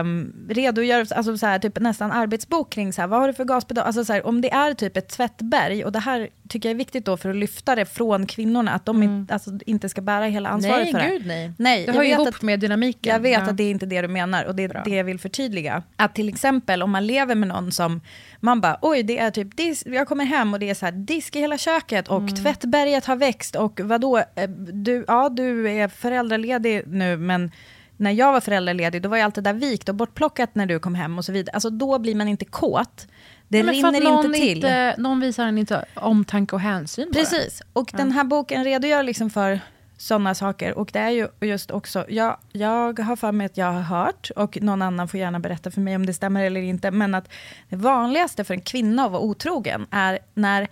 Um, redogör, alltså så här, typ nästan arbetsbok kring så här, vad har du för gaspedal? Alltså så här, om det är typ ett tvättberg, och det här tycker jag är viktigt då för att lyfta det från kvinnorna, att de in, alltså, inte ska bära hela ansvaret Mm. nej, för det. gud nej. Nej, det hör ihop att- med dynamiken. Jag vet Ja. att det är inte det du menar och det är Bra. det jag vill förtydliga. Att till exempel om man lever med någon som man bara oj det är typ dis, jag kommer hem och det är så här disk i hela köket och Mm. tvättberget har växt och vadå, eh, du, ja du är föräldraledig nu men när jag var föräldraledig, då var ju allt det där vikt och bortplockat när du kom hem och så vidare. Alltså då blir man inte kåt. Det men rinner någon inte till. Inte, någon visar en inte omtanke och hänsyn bara. Precis. Och den här boken redogör liksom för sådana saker. Och det är ju just också, jag, jag har för mig att jag har hört, och någon annan får gärna berätta för mig om det stämmer eller inte, men att det vanligaste för en kvinna att vara otrogen är när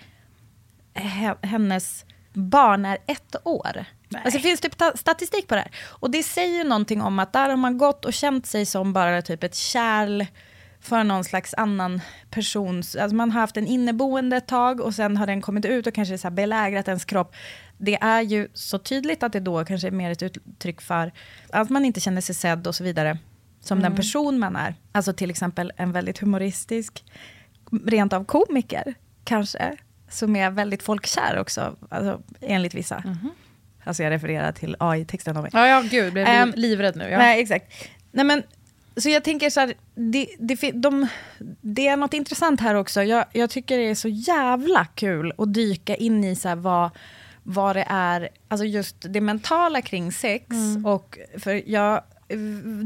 he, hennes barn är ett år. Alltså det finns typ ta- statistik på det här. Och det säger någonting om att där har man gått och känt sig som bara typ ett kärl för någon slags annan persons... Alltså man har haft en inneboende ett tag och sen har den kommit ut och kanske så belägrat ens kropp. Det är ju så tydligt att det då kanske är mer ett uttryck för att man inte känner sig sedd och så vidare. Som den Mm. person man är. Alltså till exempel en väldigt humoristisk, rent av komiker kanske. Som är väldigt folkkär också, alltså, enligt vissa. Alltså jag refererar till AI-texten av mig. Ja, ja, gud, blev Ehm, livrädd nu. Ja. Nej, exakt. Nej, men, så jag tänker så här, det, det, de, det är något intressant här också. Jag, jag tycker det är så jävla kul att dyka in i så här vad, vad det är, alltså just det mentala kring sex. Och för jag,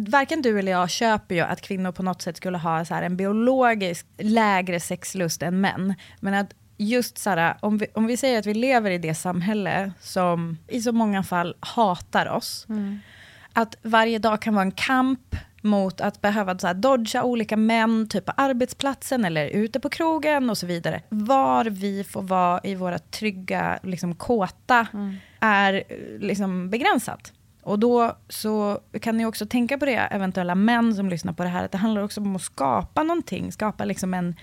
varken du eller jag köper ju att kvinnor på något sätt skulle ha så här en biologisk lägre sexlust än män. Men att just så här, om vi, om vi säger att vi lever i det samhälle som i så många fall hatar oss. Att varje dag kan vara en kamp mot att behöva så här, dodga olika män, typ på arbetsplatsen eller ute på krogen och så vidare. Var vi får vara i våra trygga, liksom kåta, är eh, liksom begränsat. Och då så kan ni också tänka på det, eventuella män som lyssnar på det här, att det handlar också om att skapa någonting, skapa liksom en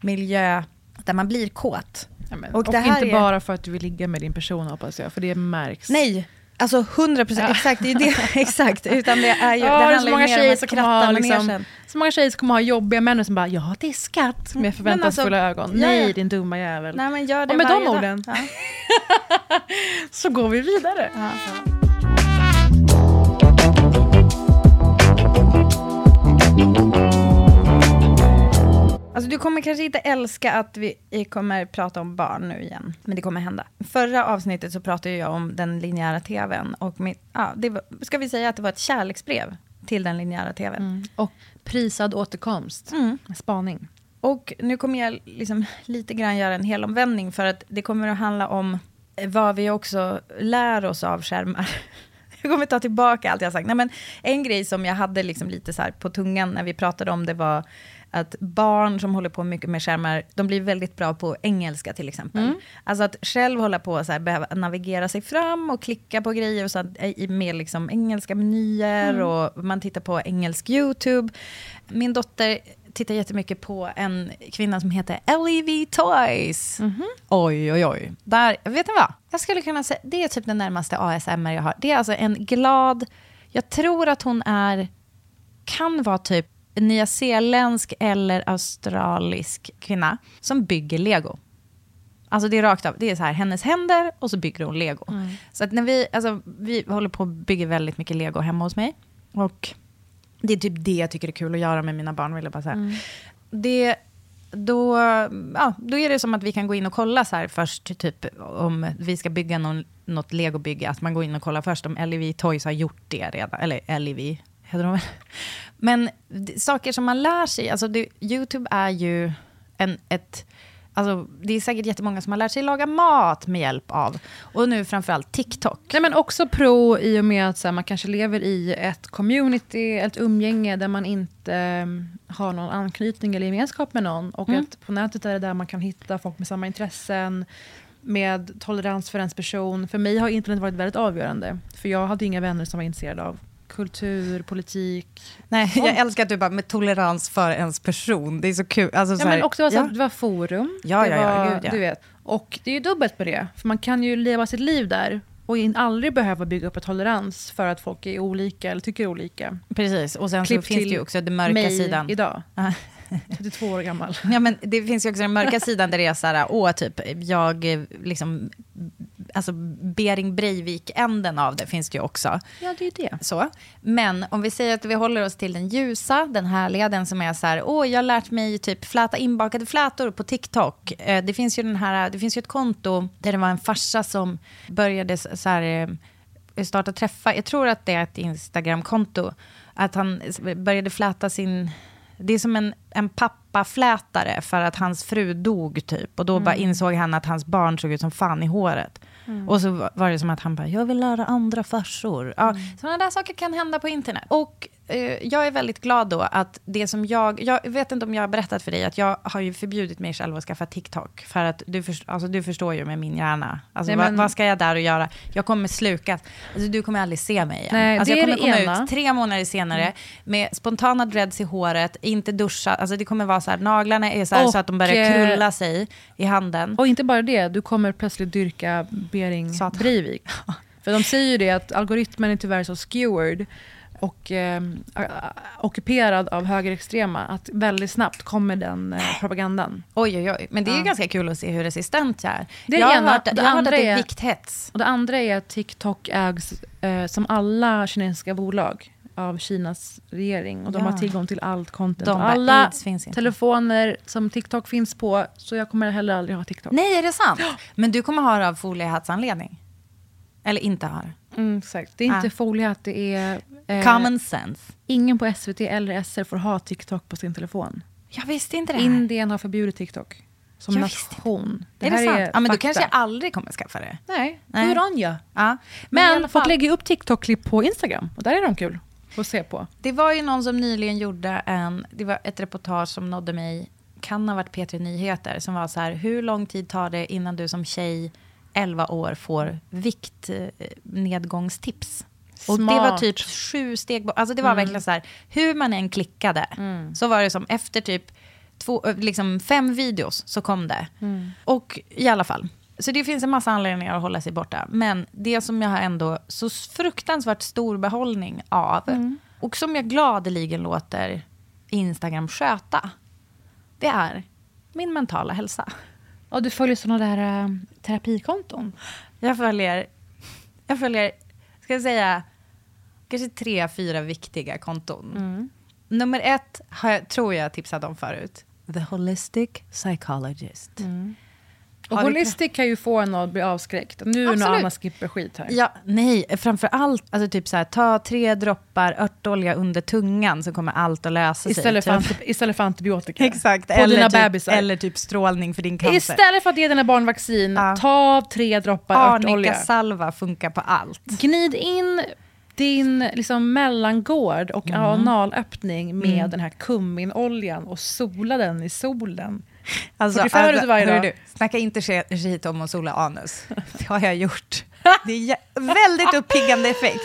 miljö där man blir kåt. Ja, men, Och och inte är- bara för att du vill ligga med din person hoppas jag, för det märks. Nej, alltså 100 procent, exakt, det är det, [LAUGHS] exakt. Utan det är ju, Ja, det handlar så ju många mer om att skratta liksom, så många tjejer som kommer ha jobbiga män som bara ja det är skatt med förväntansfulla alltså, ögon. ja, Nej ja. din dumma jävel. Nej, men gör det och med de orden Ja. [LAUGHS] så går vi vidare. [LAUGHS] Alltså du kommer kanske inte älska att vi kommer prata om barn nu igen, men det kommer hända. Förra avsnittet så pratade jag om den linjära tvn och mitt, ja, det var, ska vi säga att det var ett kärleksbrev till den linjära tvn. Och prisad återkomst. Mm. Spaning. Och nu kommer jag liksom lite grann göra en helomvändning för att det kommer att handla om vad vi också lär oss av skärmar. [LAUGHS] Jag kommer ta tillbaka allt jag sagt. Nej, men en grej som jag hade liksom lite så här på tungan när vi pratade om det var att barn som håller på mycket med skärmar, de blir väldigt bra på engelska till exempel. Alltså att själv hålla på och så här, behöva navigera sig fram och klicka på grejer och så i- med liksom engelska menyer och man tittar på engelsk YouTube. Min dotter tittar jättemycket på en kvinna som heter LEV Toys. Oj, oj, oj. Där, vet ni vad? Jag skulle kunna säga, det är typ den närmaste ASMR jag har. Det är alltså en glad, jag tror att hon är, kan vara typ nyzeeländsk eller australisk kvinna som bygger lego. Alltså det är rakt av, det är så här, hennes händer och så bygger hon lego. Så att när vi, alltså vi håller på och bygger väldigt mycket lego hemma hos mig. Och det är typ det jag tycker är kul att göra med mina barn, vill jag bara säga. Det, då, ja, då är det som att vi kan gå in och kolla så här först, typ om vi ska bygga någon, något legobygge, att man går in och kollar först om LEV Toys har gjort det redan, eller LEV, heter de väl? Men saker som man lär sig, alltså det, YouTube är ju en, ett, alltså det är säkert jättemånga som har lärt sig laga mat med hjälp av, och nu framförallt TikTok. Nej, men också pro i och med att här, man kanske lever i ett community, ett umgänge där man inte um, har någon anknytning eller gemenskap med någon. Och Mm. att på nätet är det där man kan hitta folk med samma intressen, med tolerans för ens person. För mig har internet varit väldigt avgörande. För jag hade inga vänner som var intresserade av kultur, politik. Nej, jag älskar att du bara med tolerans för ens person. Det är så kul. Alltså, så Ja, här, men också var, så ja. det var forum. Ja, ja, ja, var, gud, ja. Du vet. Och det är ju dubbelt med det. För man kan ju leva sitt liv där och in, aldrig behöva bygga upp en tolerans för att folk är olika eller tycker olika. Precis, och sen Klipp så finns det ju också den mörka mig sidan. idag. Ja. 32 år gammal. Ja, men det finns ju också den mörka sidan där det är så här, åh, typ, jag eh, liksom, alltså Bering Breivik-änden av det finns det ju också. Ja, det är det. Så. Men om vi säger att vi håller oss till den ljusa, den härliga, den som är så här, åh, jag har lärt mig typ fläta inbakade flätor på TikTok. Eh, Det finns ju den här, det finns ju ett konto där det var en farsa som började så här, eh, starta träffar. Jag tror att det är ett Instagramkonto. Att han började fläta sin... Det är som en, en pappaflätare för att hans fru dog typ. Och då bara Mm. insåg han att hans barn såg ut som fan i håret. Mm. Och så var det som att han bara, jag vill lära andra farsor. Ja, Sådana där saker kan hända på internet. Och jag är väldigt glad då att det som jag, jag vet inte om jag har berättat för dig, att jag har ju förbjudit mig själv att skaffa TikTok. För att du, först, alltså, du förstår ju med min hjärna. Alltså, Nej, vad, men- vad ska jag där och göra? Jag kommer slukas. Alltså, du kommer aldrig se mig igen. Nej, alltså, jag kommer komma ena. ut tre månader senare Mm. med spontana dreads i håret, inte duscha. Alltså, det kommer vara så här, naglarna är så här Och, så att de börjar eh, krulla sig i handen. Och inte bara det, du kommer plötsligt dyrka Bering Breivik. [LAUGHS] För de säger ju det att algoritmen är tyvärr så skewered och eh, ockuperad av högerextrema att väldigt snabbt kommer den eh, propagandan. Oj, oj, oj. Men det är ju Ja. ganska kul att se hur resistent jag är. Det är jag har hört, Och jag har hört att det är vikthets. Och det andra är att TikTok ägs eh, som alla kinesiska bolag av Kinas regering. Och de Ja. har tillgång till allt content. De alla telefoner som TikTok finns på. Så jag kommer heller aldrig ha TikTok. Nej, är det sant? Men du kommer ha det av foliehattsanledning? Eller inte ha det? Mm, exakt. Det är inte Ah. foliehatt, det är... eh, Common sense. Ingen på SVT eller SR får ha TikTok på sin telefon. Jag visste inte det här. Indien har förbjudit TikTok. Som Jag nation. är det sant? ja, men då kanske jag aldrig kommer skaffa det. Nej, Nej. hur on ja. Men, Men folk lägger upp TikTok-klipp på Instagram. Och där är de kul att se på. det var ju någon som nyligen gjorde en, det var ett reportage som nådde mig, kan ha varit P3 Nyheter, som var så här, hur lång tid tar det innan du som tjej, 11 år, får viktnedgångstips? Och det var Smart. typ sju steg, alltså det var Mm. verkligen så här, hur man än klickade, så var det som efter typ två, liksom fem videos så kom det. Mm. Och i alla fall. Så det finns en massa anledningar att hålla sig borta. Men det som jag har ändå så fruktansvärt stor behållning av, Mm. och som jag gladeligen låter Instagram sköta, det är min mentala hälsa. Och du följer sådana där äh, terapikonton. Jag följer, jag följer, ska jag säga, kanske tre, fyra viktiga konton. Mm. Nummer ett har jag, tror jag tipsade om förut. The Holistic Psychologist. Och Holistic kan ju få en att bli avskräckt. Nu är det annan skipper-skit här. Ja, nej, framför allt, alltså typ så här, ta tre droppar örtolja under tungan så kommer allt att lösa Istället, sig. för typ. anti- istället för antibiotika. [LAUGHS] Exakt, På eller dina typ, bebisar. eller typ strålning för din cancer. Istället för att ge dina barn vaccin, ta tre droppar örtolja. Arnika-salva funkar på allt. Gnid in din liksom, mellangård och Mm. analöppning med Mm. den här kumminoljan och sola den i solen. Alltså, 45 alltså, minuter varje dag. Du, snacka inte sk- skit om att sola anus. [LAUGHS] Det har jag gjort. Det är väldigt uppiggande effekt.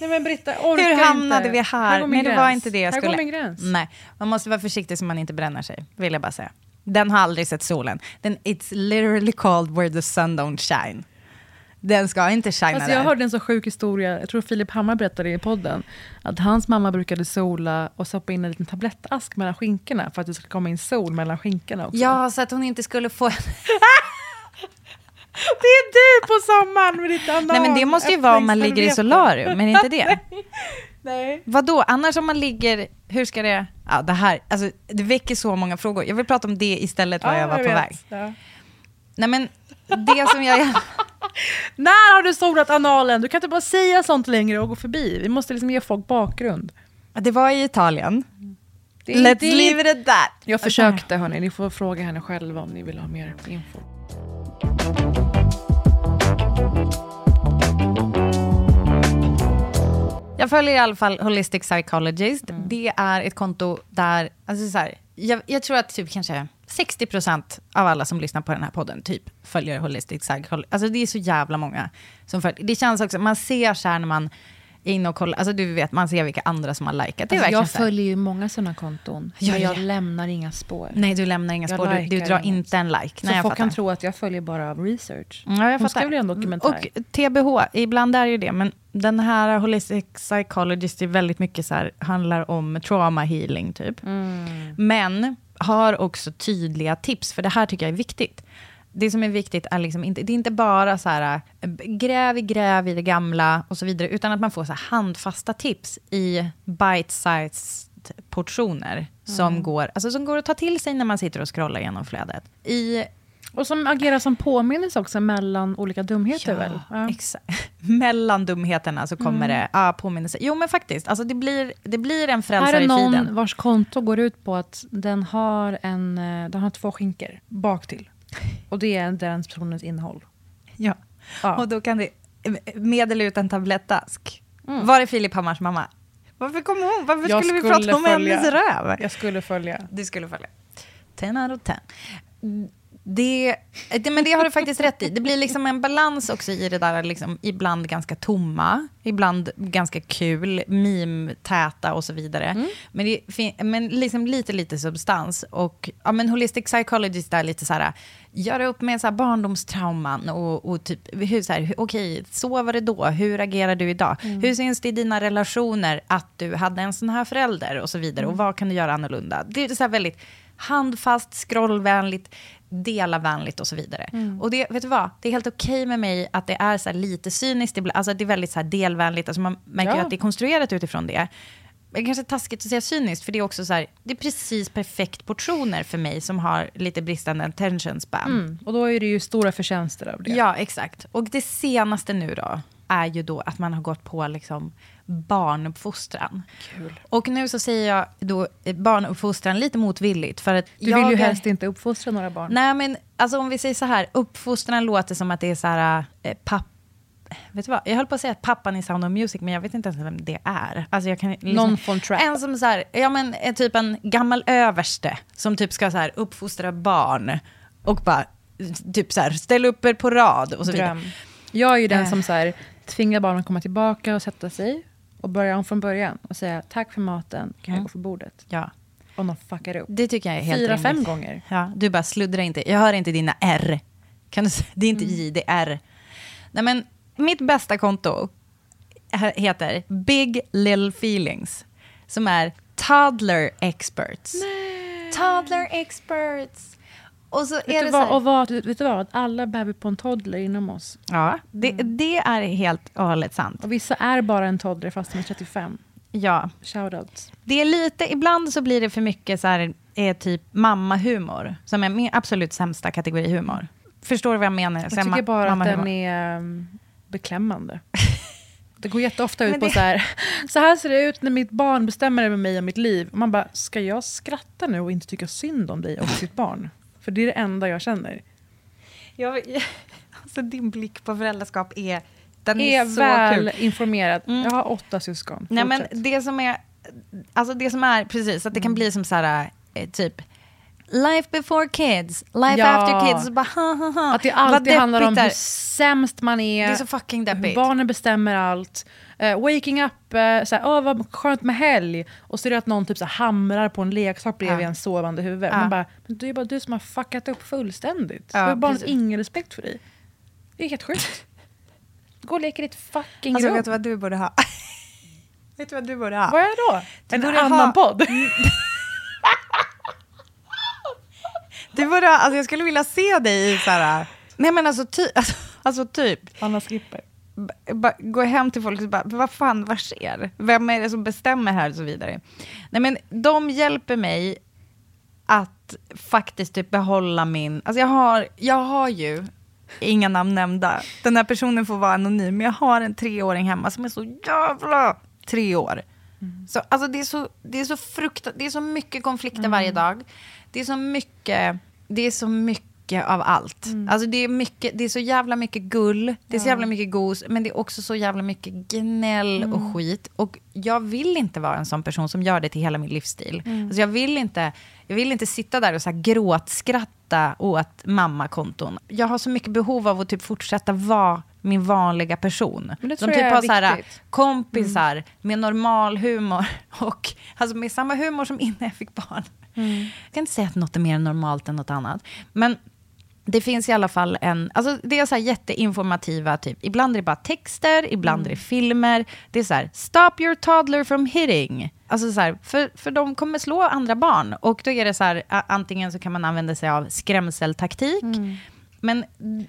Nej men Britta, orkar Hur hamnade inte. vi här? min Nej, det var gräns. inte det jag här skulle... går min gräns. Nej, man måste vara försiktig så man inte bränner sig, vill jag bara säga. Den har aldrig sett solen. Den, it's literally called where the sun don't shine. Den ska inte shina Alltså där. jag hörde en så sjuk historia, jag tror Filip Hammar berättade det i podden, att hans mamma brukade sola och stoppa in en liten tablettask mellan skinkorna för att det skulle komma in sol mellan skinkorna också. Ja, så att hon inte skulle få... [LAUGHS] Det är du på sommaren med ditt anal. Nej, men det måste ju vara om man ligger i solarium, men inte det? [LAUGHS] Nej. Vadå? Annars om man ligger... Hur ska det... Ja, det här... Alltså, det väcker så många frågor. Jag vill prata om det istället var jag var på vet. väg. Ja. Nej, men det som jag... [LAUGHS] När har du solat analen? Du kan inte bara säga sånt längre och gå förbi. Vi måste liksom ge folk bakgrund. Det var i Italien. Det Let's inte- leave it at that. Jag försökte hörni, ni får fråga henne själva om ni vill ha mer info. Jag följer i alla fall Holistic Psychologist. Det är ett konto där, alltså så här, jag, jag tror att typ kanske 60% av alla som lyssnar på den här podden typ följer Holistic Psychologist. Alltså det är så jävla många som följer. Det känns också, man ser så här när man är inne och kollar, alltså du vet, man ser vilka andra som har likat. Det Alltså, jag följer ju många sådana konton, Ja, men jag ja. lämnar inga spår. Nej, du lämnar inga Jag spår. Du, du drar inte en like. Så Nej, jag folk kan tro att jag följer bara av research. Ja, jag Hon fattar. skrev ju en dokumentär. Och TBH, ibland är det ju det, men den här Holistic Psychologist är väldigt mycket så här, handlar om trauma healing typ. Mm. Men har också tydliga tips, för det här tycker jag är viktigt. Det som är viktigt är liksom inte, det är inte bara så här, äh, gräv i gräv i det gamla och så vidare, utan att man får så handfasta tips i bite-sized portioner som, Mm. går, alltså som går att ta till sig när man sitter och scrollar genom flödet. I Och som agerar som påminnelse också mellan olika dumheter väl? Ja. Exakt. [LAUGHS] Mellan dumheterna så kommer Mm. det ja, påminnelse. Jo, men faktiskt. Alltså, det, blir, det blir en Här frälsare är i någon feeden. vars konto går ut på att den har, en, eh, den har två skinkor bak till. Och det är den personens innehåll. Ja. Ja. Och då kan det medel ut en tablettask. Var är Filip Hammars mamma? Varför kom hon? Varför Jag skulle vi skulle prata om följa. hennes röv? Jag skulle följa. Du skulle följa. 10 out of 10. Det, det, men det har du faktiskt rätt i. Det blir liksom en balans också i det där, liksom, ibland ganska tomma, ibland ganska kul, meme-täta och så vidare. Men, det, men liksom lite, lite substans. Och ja, men holistic psychologist är lite så här, göra upp med så här barndomstrauman och, och typ, hur, så här, okej, så var det då, hur agerar du idag? Hur syns det i dina relationer att du hade en sån här förälder och så vidare? Och vad kan du göra annorlunda? Det är så här väldigt handfast, scrollvänligt, delavänligt och så vidare. Och det, vet du vad? Det är helt okej med mig att det är så här lite cyniskt, ibland. alltså det är väldigt så här delvänligt, alltså man märker Ja. att det är konstruerat utifrån det. Det är kanske taskigt att säga cyniskt, för det är också så här, det är precis perfekt portioner för mig som har lite bristande attention span. Mm. Och då är det ju stora förtjänster av det. Ja, exakt. Och det senaste nu då, är ju då att man har gått på liksom barnuppfostran. Kul. Och nu så säger jag då eh, barnuppfostran lite motvilligt. För att Du jag vill ju är- helst inte uppfostra några barn. Nej, men alltså om vi säger så här, uppfostran låter som att det är så här, eh, papp... Vet du vad? Jag höll på att säga pappan i Sound of Music, men jag vet inte ens vem det är. Alltså jag kan, liksom, Någon från Trap. En som så här, ja men är typ en gammal överste, som typ ska så här uppfostra barn. Och bara, typ så här, ställa upp er på rad och så vidare. Dröm. Jag är ju den Eh. som så här, tvingar barnen att komma tillbaka och sätta sig. Och börja om från början. Och säga tack för maten, kan jag Mm. gå för bordet? Ja. Om de fuckar upp. Det tycker jag är helt Fyra, rimligt. fem gånger. Ja, du bara sluddra inte. Jag hör inte dina R. Kan du, det är inte Mm. J, det är R. Nej, men mitt bästa konto he- heter Big Little Feelings. Som är Toddler Experts. Toddler Experts. Och så Vet, är du det så vad, här, och vad, vet du vad? Alla bär vi på en toddler inom oss. Ja, det, Mm. det är helt och hållet sant. Och vissa är bara en toddler fast de är 35. Ja. Shoutouts. Det är lite, ibland så blir det för mycket så här, är typ mammahumor, som är min absolut sämsta kategori humor. Förstår du vad jag menar? Jag tycker bara att den är um, beklämmande. [LAUGHS] Det går jätteofta ut Men på det- så här, [LAUGHS] så här ser det ut när mitt barn bestämmer över mig och mitt liv. Man bara, ska jag skratta nu och inte tycka synd om dig och sitt barn? För det är det enda jag känner. Jag, [LAUGHS] alltså din blick på föräldraskap är, den är, är, så väl kul. informerad. Jag har åtta syskon. Nej, men det som är, alltså det som är, precis, att det kan bli som så här, eh, typ, life before kids, life Ja. after kids, bara, ha, ha, ha. Att det alltid handlar om hur sämst man är. Det är så fucking deppigt. Barnen bestämmer allt. Eh, waking up, uh, såhär, åh vad skönt med helg. Och så är det att någon typ såhär, hamrar på en leksak bredvid Ja. en sovande huvud. Ja. Man bara, men det är bara du som har fuckat upp fullständigt. Ja, har barnet ingen respekt för dig. Det är helt sjukt. Gå och lek i ditt fucking Alltså, rum. vet du vad du borde ha? [LAUGHS] vet du vad du borde ha? Vad är det då? Du En annan ha- podd? [LAUGHS] Du borde alltså jag skulle vilja se dig i så här, nej men alltså, ty, alltså, [LAUGHS] alltså typ, Anna Skipper. gå hem till folk och bara, vad fan, vad sker? Vem är det som bestämmer här och så vidare. Nej men de hjälper mig att faktiskt typ behålla min, alltså jag har, jag har ju, inga namn nämnda, den här personen får vara anonym, men jag har en treåring hemma som är så jävla tre år. Så, alltså det, är så, det är så fruktat, det är så mycket konflikter varje dag. Det är så mycket, det är så mycket av allt. Alltså det, är mycket, det är så jävla mycket gull, det är så jävla mycket gos, men det är också så jävla mycket gnäll och skit. Och jag vill inte vara en sån person som gör det till hela min livsstil. Alltså jag, vill inte, jag vill inte sitta där och så här gråtskratta åt mammakonton. Jag har så mycket behov av att typ fortsätta vara min vanliga person. Men Som typ har så här, kompisar med normal humor [LAUGHS] och alltså med samma humor som innan jag fick barn. Jag kan inte säga att något är mer normalt än något annat. Men det finns i alla fall en, alltså det är så här jätteinformativa, typ. ibland är det bara texter, ibland är det filmer. Det är så här, stop your toddler from hitting. Alltså så här, för, för de kommer slå andra barn. Och då är det så här, antingen så kan man använda sig av skrämseltaktik, men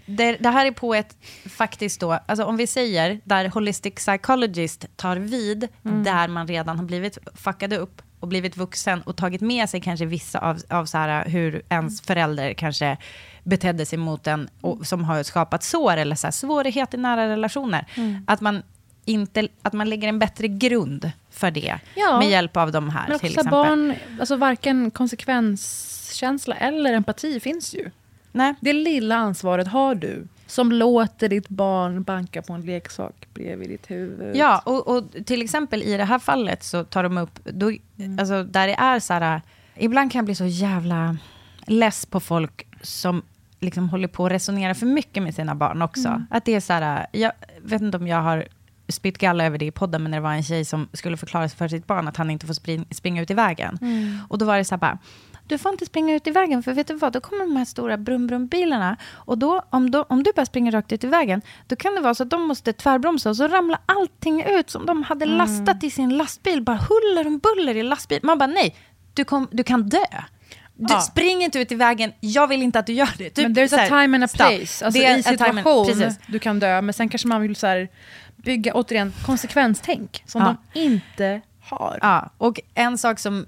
det, det här är på ett, faktiskt då, alltså om vi säger där holistic psychologist tar vid, där man redan har blivit fuckade upp, och blivit vuxen och tagit med sig kanske vissa av, av så här, hur ens förälder kanske betedde sig mot en, och, som har skapat sår eller så här, svårighet i nära relationer. Mm. Att, man inte, att man lägger en bättre grund för det Ja. med hjälp av de här Men till exempel. barn, alltså varken konsekvenskänsla eller empati finns ju. Nej. Det lilla ansvaret har du som låter ditt barn banka på en leksak bredvid ditt huvud. Ja, och, och till exempel i det här fallet så tar de upp, då, alltså där det är så här, ibland kan jag bli så jävla less på folk som liksom håller på att resonera för mycket med sina barn också. Mm. Att det är så här, jag vet inte om jag har spytt galla över det i podden, men det var en tjej som skulle förklara för sitt barn att han inte får spring, springa ut i vägen. Mm. Och då var det så här bara, du får inte springa ut i vägen, för vet du vad, då kommer de här stora brum-brum-bilarna. Och då om, då, om du bara springer rakt ut i vägen, då kan det vara så att de måste tvärbromsa och så ramlar allting ut som de hade Mm. lastat i sin lastbil. Bara huller om buller i lastbil. Man bara, nej, du, kom, du kan dö. Du, Ja. Spring inte ut i vägen, jag vill inte att du gör det. Typ men there's så a här, time and a place. Alltså, Det är and- situation du kan dö, men sen kanske man vill så här, bygga återigen konsekvenstänk som Ja. de inte har. Ja, och en sak som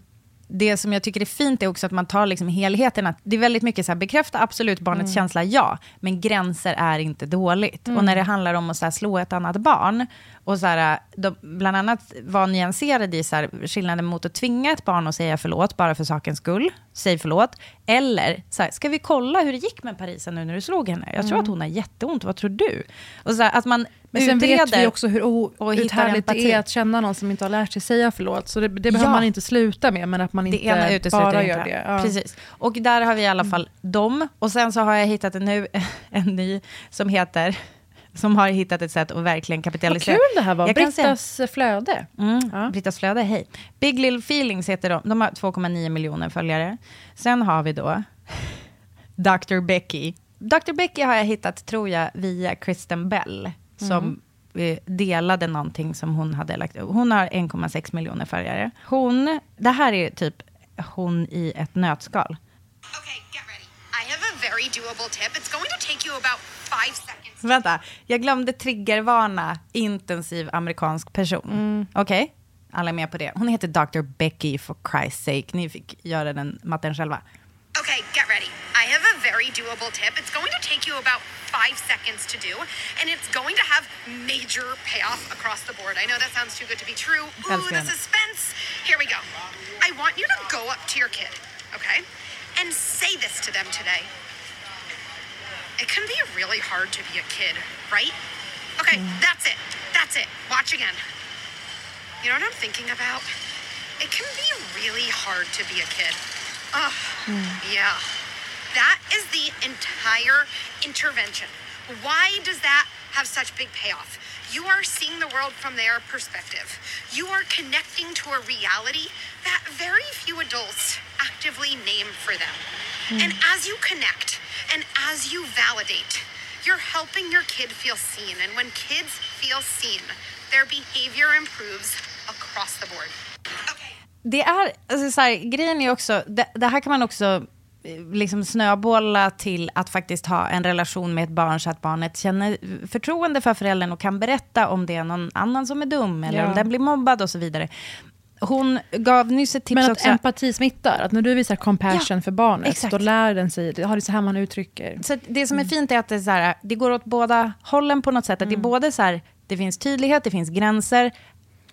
det som jag tycker är fint är också att man tar liksom helheten. Att det är väldigt mycket så här, bekräfta absolut barnets Mm. känsla, ja. Men gränser är inte dåligt. Mm. Och när det handlar om att så här, slå ett annat barn, och så här, de, bland annat var nyanserade i så här, skillnaden mot att tvinga ett barn att säga förlåt bara för sakens skull, säg förlåt. Eller, så här, ska vi kolla hur det gick med Parisa nu när du slog henne? Jag tror Mm. att hon har jätteont, vad tror du? Och så här, att man Men sen vet vi också hur outhärdligt det är att känna någon som inte har lärt sig säga förlåt. Så det, det behöver Ja. man inte sluta med, men att man inte bara gör det. det. Ja. Precis. Och där har vi i alla fall dem. Och sen så har jag hittat en, nu, [LAUGHS] en ny som heter som har hittat ett sätt att verkligen Vad kapitalisera. kul det här var. Jag Brittas flöde. Mm, Brittas flöde, hej. Big Little Feelings heter de. De har 2,9 miljoner följare. Sen har vi då [LAUGHS] Dr. Becky. Dr. Becky har jag hittat, tror jag, via Kristen Bell. Som eh, delade någonting som hon hade lagt upp. Hon har 1,6 miljoner följare. Hon, det här är typ hon i ett nötskal. A very doable tip. It's going to take you about five seconds. Vänta, jag glömde triggervarna intensiv amerikansk person. Mm. Okej, alla är med på det. Hon heter Dr. Becky for Christ's sake. Ni fick göra den matten själva. Okay, get ready. I have a very doable tip. It's going to take you about five seconds to do, and it's going to have major payoff across the board. I know that sounds too good to be true. Ooh, the suspense. Here we go. I want you to go up to your kid, okay, and say this to them today. It can be really hard to be a kid, right? Okay, that's it. That's it. Watch again. You know what I'm thinking about? It can be really hard to be a kid. Ugh, hmm. yeah. That is the entire intervention. Why does that have such big payoff? You are seeing the world from their perspective. You are connecting to a reality that very few adults actively name for them. And hmm. as you connect and as you validate, you're helping your kid feel seen. And when kids feel seen, their behavior improves across the board. Det är, alltså så här, grejen är också, det, det här kan man också eh, liksom snöbolla till att faktiskt ha en relation med ett barn så att barnet känner förtroende för föräldern och kan berätta om det är någon annan som är dum eller Ja. om den blir mobbad och så vidare. Hon gav nyss ett tips Men att också. empati smittar. Att när du visar compassion Ja, för barnet, exakt. då lär den sig. Det har det så här man uttrycker. Så det som är fint är att det, är så här, det går åt båda hållen på något sätt. Att det är både så här, det finns tydlighet, det finns gränser.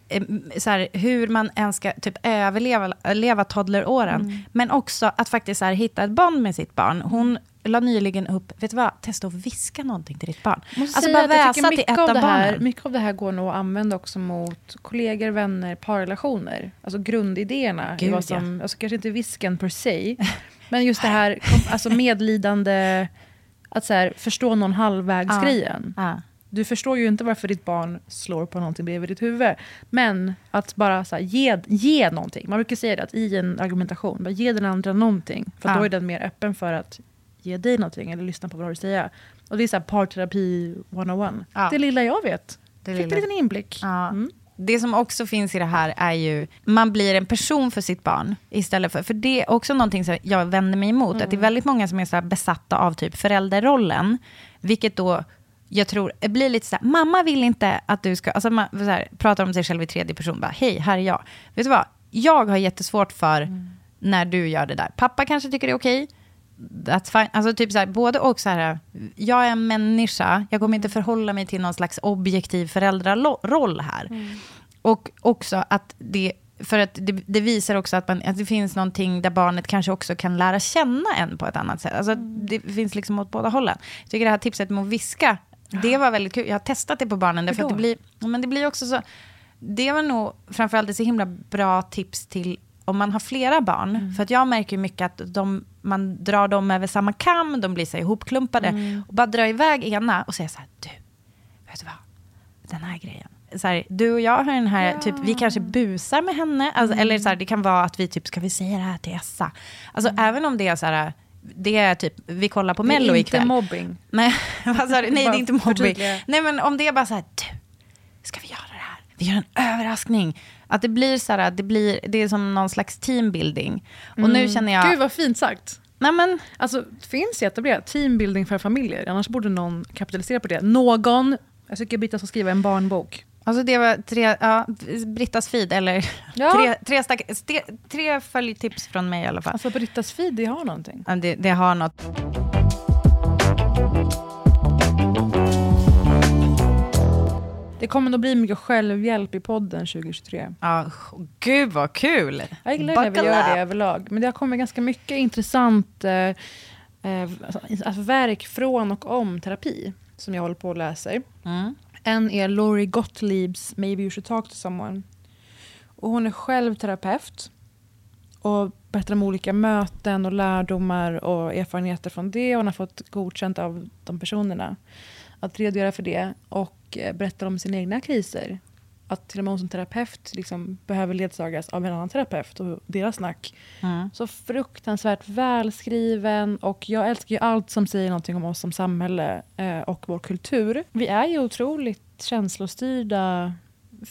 Eh, Så här, hur man ens ska typ överleva leva toddleråren. Men också att faktiskt så här, hitta ett band med sitt barn. Hon la nyligen upp, vet du vad, testa att viska någonting till ditt barn. Måste Alltså bara väsa till mycket ett av av det här, barnen. Mycket av det här går nog att använda också mot kollegor, vänner, parrelationer. Alltså grundidéerna. Gud, vad som, alltså kanske inte visken per se, [LAUGHS] men just det här alltså medlidande, att så här, förstå någon halvvägs-grejen. Ja. Du förstår ju inte varför ditt barn slår på någonting bredvid ditt huvud. Men att bara så här, ge, ge någonting. Man brukar säga det att i en argumentation, bara ge den andra någonting. För Ja. då är den mer öppen för att ge dig någonting eller lyssna på vad du har att säga. Och det är så här parterapi 101. Ja. Det lilla jag vet. Det Fick lilla. en liten inblick. Ja. Det som också finns i det här är ju, man blir en person för sitt barn istället för, för det är också någonting som jag vänder mig emot, att det är väldigt många som är så besatta av typ förälderrollen, vilket då jag tror det blir lite så här, mamma vill inte att du ska, alltså man så här, pratar om sig själv i tredje person, bara hej, här är jag. Vet du vad? jag har jättesvårt för när du gör det där. Pappa kanske tycker det är okej. That's fine. Alltså typ så här, både och så här, jag är en människa, jag kommer inte förhålla mig till någon slags objektiv föräldraroll här. Och också att det, för att det, det visar också att, man, att det finns någonting där barnet kanske också kan lära känna en på ett annat sätt. Alltså det finns liksom åt båda hållen. Jag tycker det här tipset med att viska, det var väldigt kul. Jag har testat det på barnen, därför att det blir, ja, men det blir också så, det var nog framförallt ett så himla bra tips till om man har flera barn. Mm. För att jag märker mycket att de, man drar dem över samma kam, de blir så ihopklumpade. Mm. Och bara dra iväg ena och säga så här, du, vet du vad? Den här grejen. Så här, du och jag har den här, typ, vi kanske busar med henne. Alltså, Mm. Eller så här, det kan vara att vi typ, ska vi säga det här till Essa? Alltså Mm. även om det är så här, det är typ, vi kollar på Det är Mello inte ikväll. mobbing. [LAUGHS] Nej, vad sa du? Nej, det är inte mobbing. Nej, men om det är bara så här, du, ska vi göra det här? Vi gör en överraskning. Att det blir så här, det, blir, det är som någon slags teambuilding. Och nu Mm. känner jag... Gud vad fint sagt. Nej, men, Alltså, det finns etablerat teambuilding för familjer. Annars borde någon kapitalisera på det. Någon, jag tycker Britta ska skriva en barnbok. Alltså det var tre, ja, Brittas feed, eller Ja. tre, tre, stack, tre följtips från mig i alla fall. Alltså Brittas feed, det har någonting. Ja, det, det har något. Det kommer nog bli mycket självhjälp i podden 2023. Ja, gud vad kul! Jag gillar när vi gör det överlag. Men det har kommit ganska mycket intressant eh, eh, alltså, alltså, verk från och om terapi som jag håller på och läser. Mm. En är Laurie Gottliebs Maybe you should talk to someone. Och hon är själv terapeut och berättar om olika möten och lärdomar och erfarenheter från det. Hon har fått godkänt av de personerna att redogöra för det och eh, berättar om sina egna kriser. Att till och med hon som terapeut liksom behöver ledsagas av en annan terapeut och deras snack. Mm. Så fruktansvärt välskriven och jag älskar ju allt som säger någonting om oss som samhälle eh, och vår kultur. Vi är ju otroligt känslostyrda,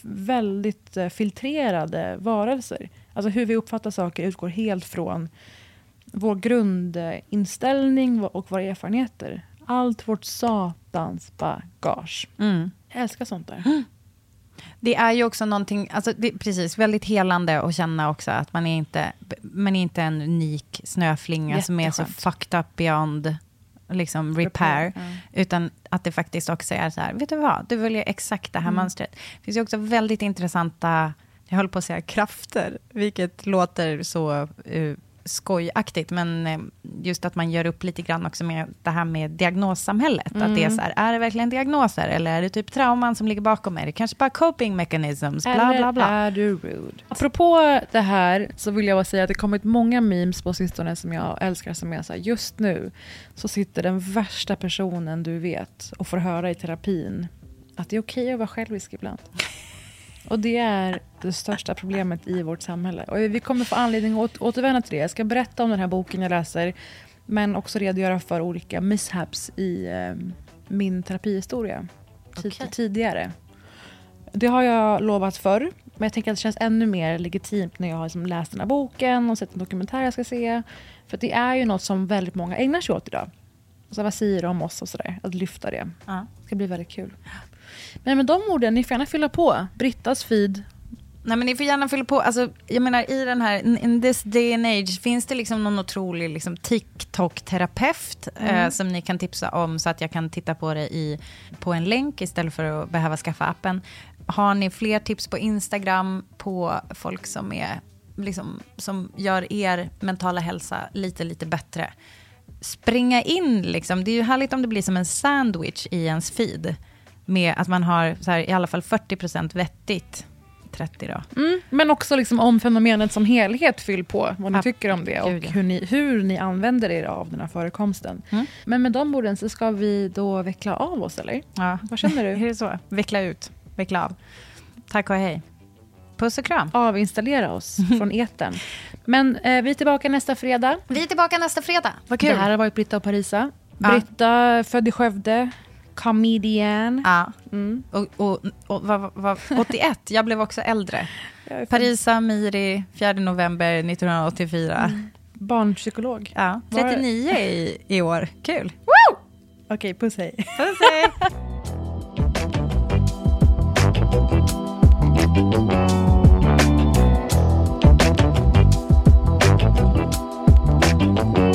väldigt eh, filtrerade varelser. Alltså hur vi uppfattar saker utgår helt från vår grundinställning och våra erfarenheter. Allt vårt satans bagage. Mm. Jag älskar sånt där. Det är ju också någonting, alltså det, precis, väldigt helande att känna också att man är inte, man är inte en unik snöflinga som är så fucked up beyond liksom repair. Repair, Utan att det faktiskt också är så här, vet du vad, du väljer exakt det här Mm. mönstret. Det finns ju också väldigt intressanta, jag håller på att säga krafter, vilket låter så uh, skojaktigt, men eh, just att man gör upp lite grann också med det här med diagnossamhället. Att det är Mm. så här, är det verkligen diagnoser eller är det typ trauman som ligger bakom? Är det kanske bara coping mechanisms? Bla, Eller bla, bla. är du rude? Apropå det här så vill jag bara säga att det kommit många memes på sistone som jag älskar som är så här, just nu så sitter den värsta personen du vet och får höra i terapin att det är okej att vara självisk ibland. Och det är det största problemet i vårt samhälle. Och vi kommer få anledning att återvända till det. Jag ska berätta om den här boken jag läser men också redogöra för olika mishaps i eh, min terapihistoria tid- Okej. tidigare. Det har jag lovat förr, men jag tänker att det känns ännu mer legitimt när jag har liksom läst den här boken och sett en dokumentär jag ska se. För det är ju något som väldigt många ägnar sig åt idag. Så vad säger de om oss och sådär? Att lyfta det. Ja. Det ska bli väldigt kul. Men med de orden, ni får gärna fylla på. Brittas feed. Nej, men ni får gärna fylla på. Alltså, jag menar, i den här, in- this day and age, finns det liksom någon otrolig liksom, TikTok-terapeut Mm. eh, som ni kan tipsa om så att jag kan titta på det i, på en länk istället för att behöva skaffa appen? Har ni fler tips på Instagram på folk som, är, liksom, som gör er mentala hälsa lite, lite bättre? Springa in, liksom. det är ju härligt om det blir som en sandwich i ens feed. Med att man har så här, i alla fall 40% vettigt. 30 då. Mm. Men också liksom om fenomenet som helhet, fyll på vad ni Ja, tycker om det och gud, ja. hur ni, hur ni använder er av den här förekomsten. Mm. Men med de orden så ska vi då veckla av oss, eller? Ja. Vad känner du? [LAUGHS] Är det så? Veckla ut, veckla av. Tack och hej. Puss och kram. Avinstallera oss [LAUGHS] från etern. Men eh, vi är tillbaka nästa fredag. Vi är tillbaka nästa fredag. Vad Det här har varit Britta och Parisa. Ja. Britta, född i Skövde, Comedian. Ja. Mm. Och, och, och, och, och, 81, jag blev också äldre. Parisa Miri, 4 november 1984. Mm. Barnpsykolog. Ja, 39 Var... i, i år. Kul. Okej, okay, puss hej. Puss hej. thank [LAUGHS] you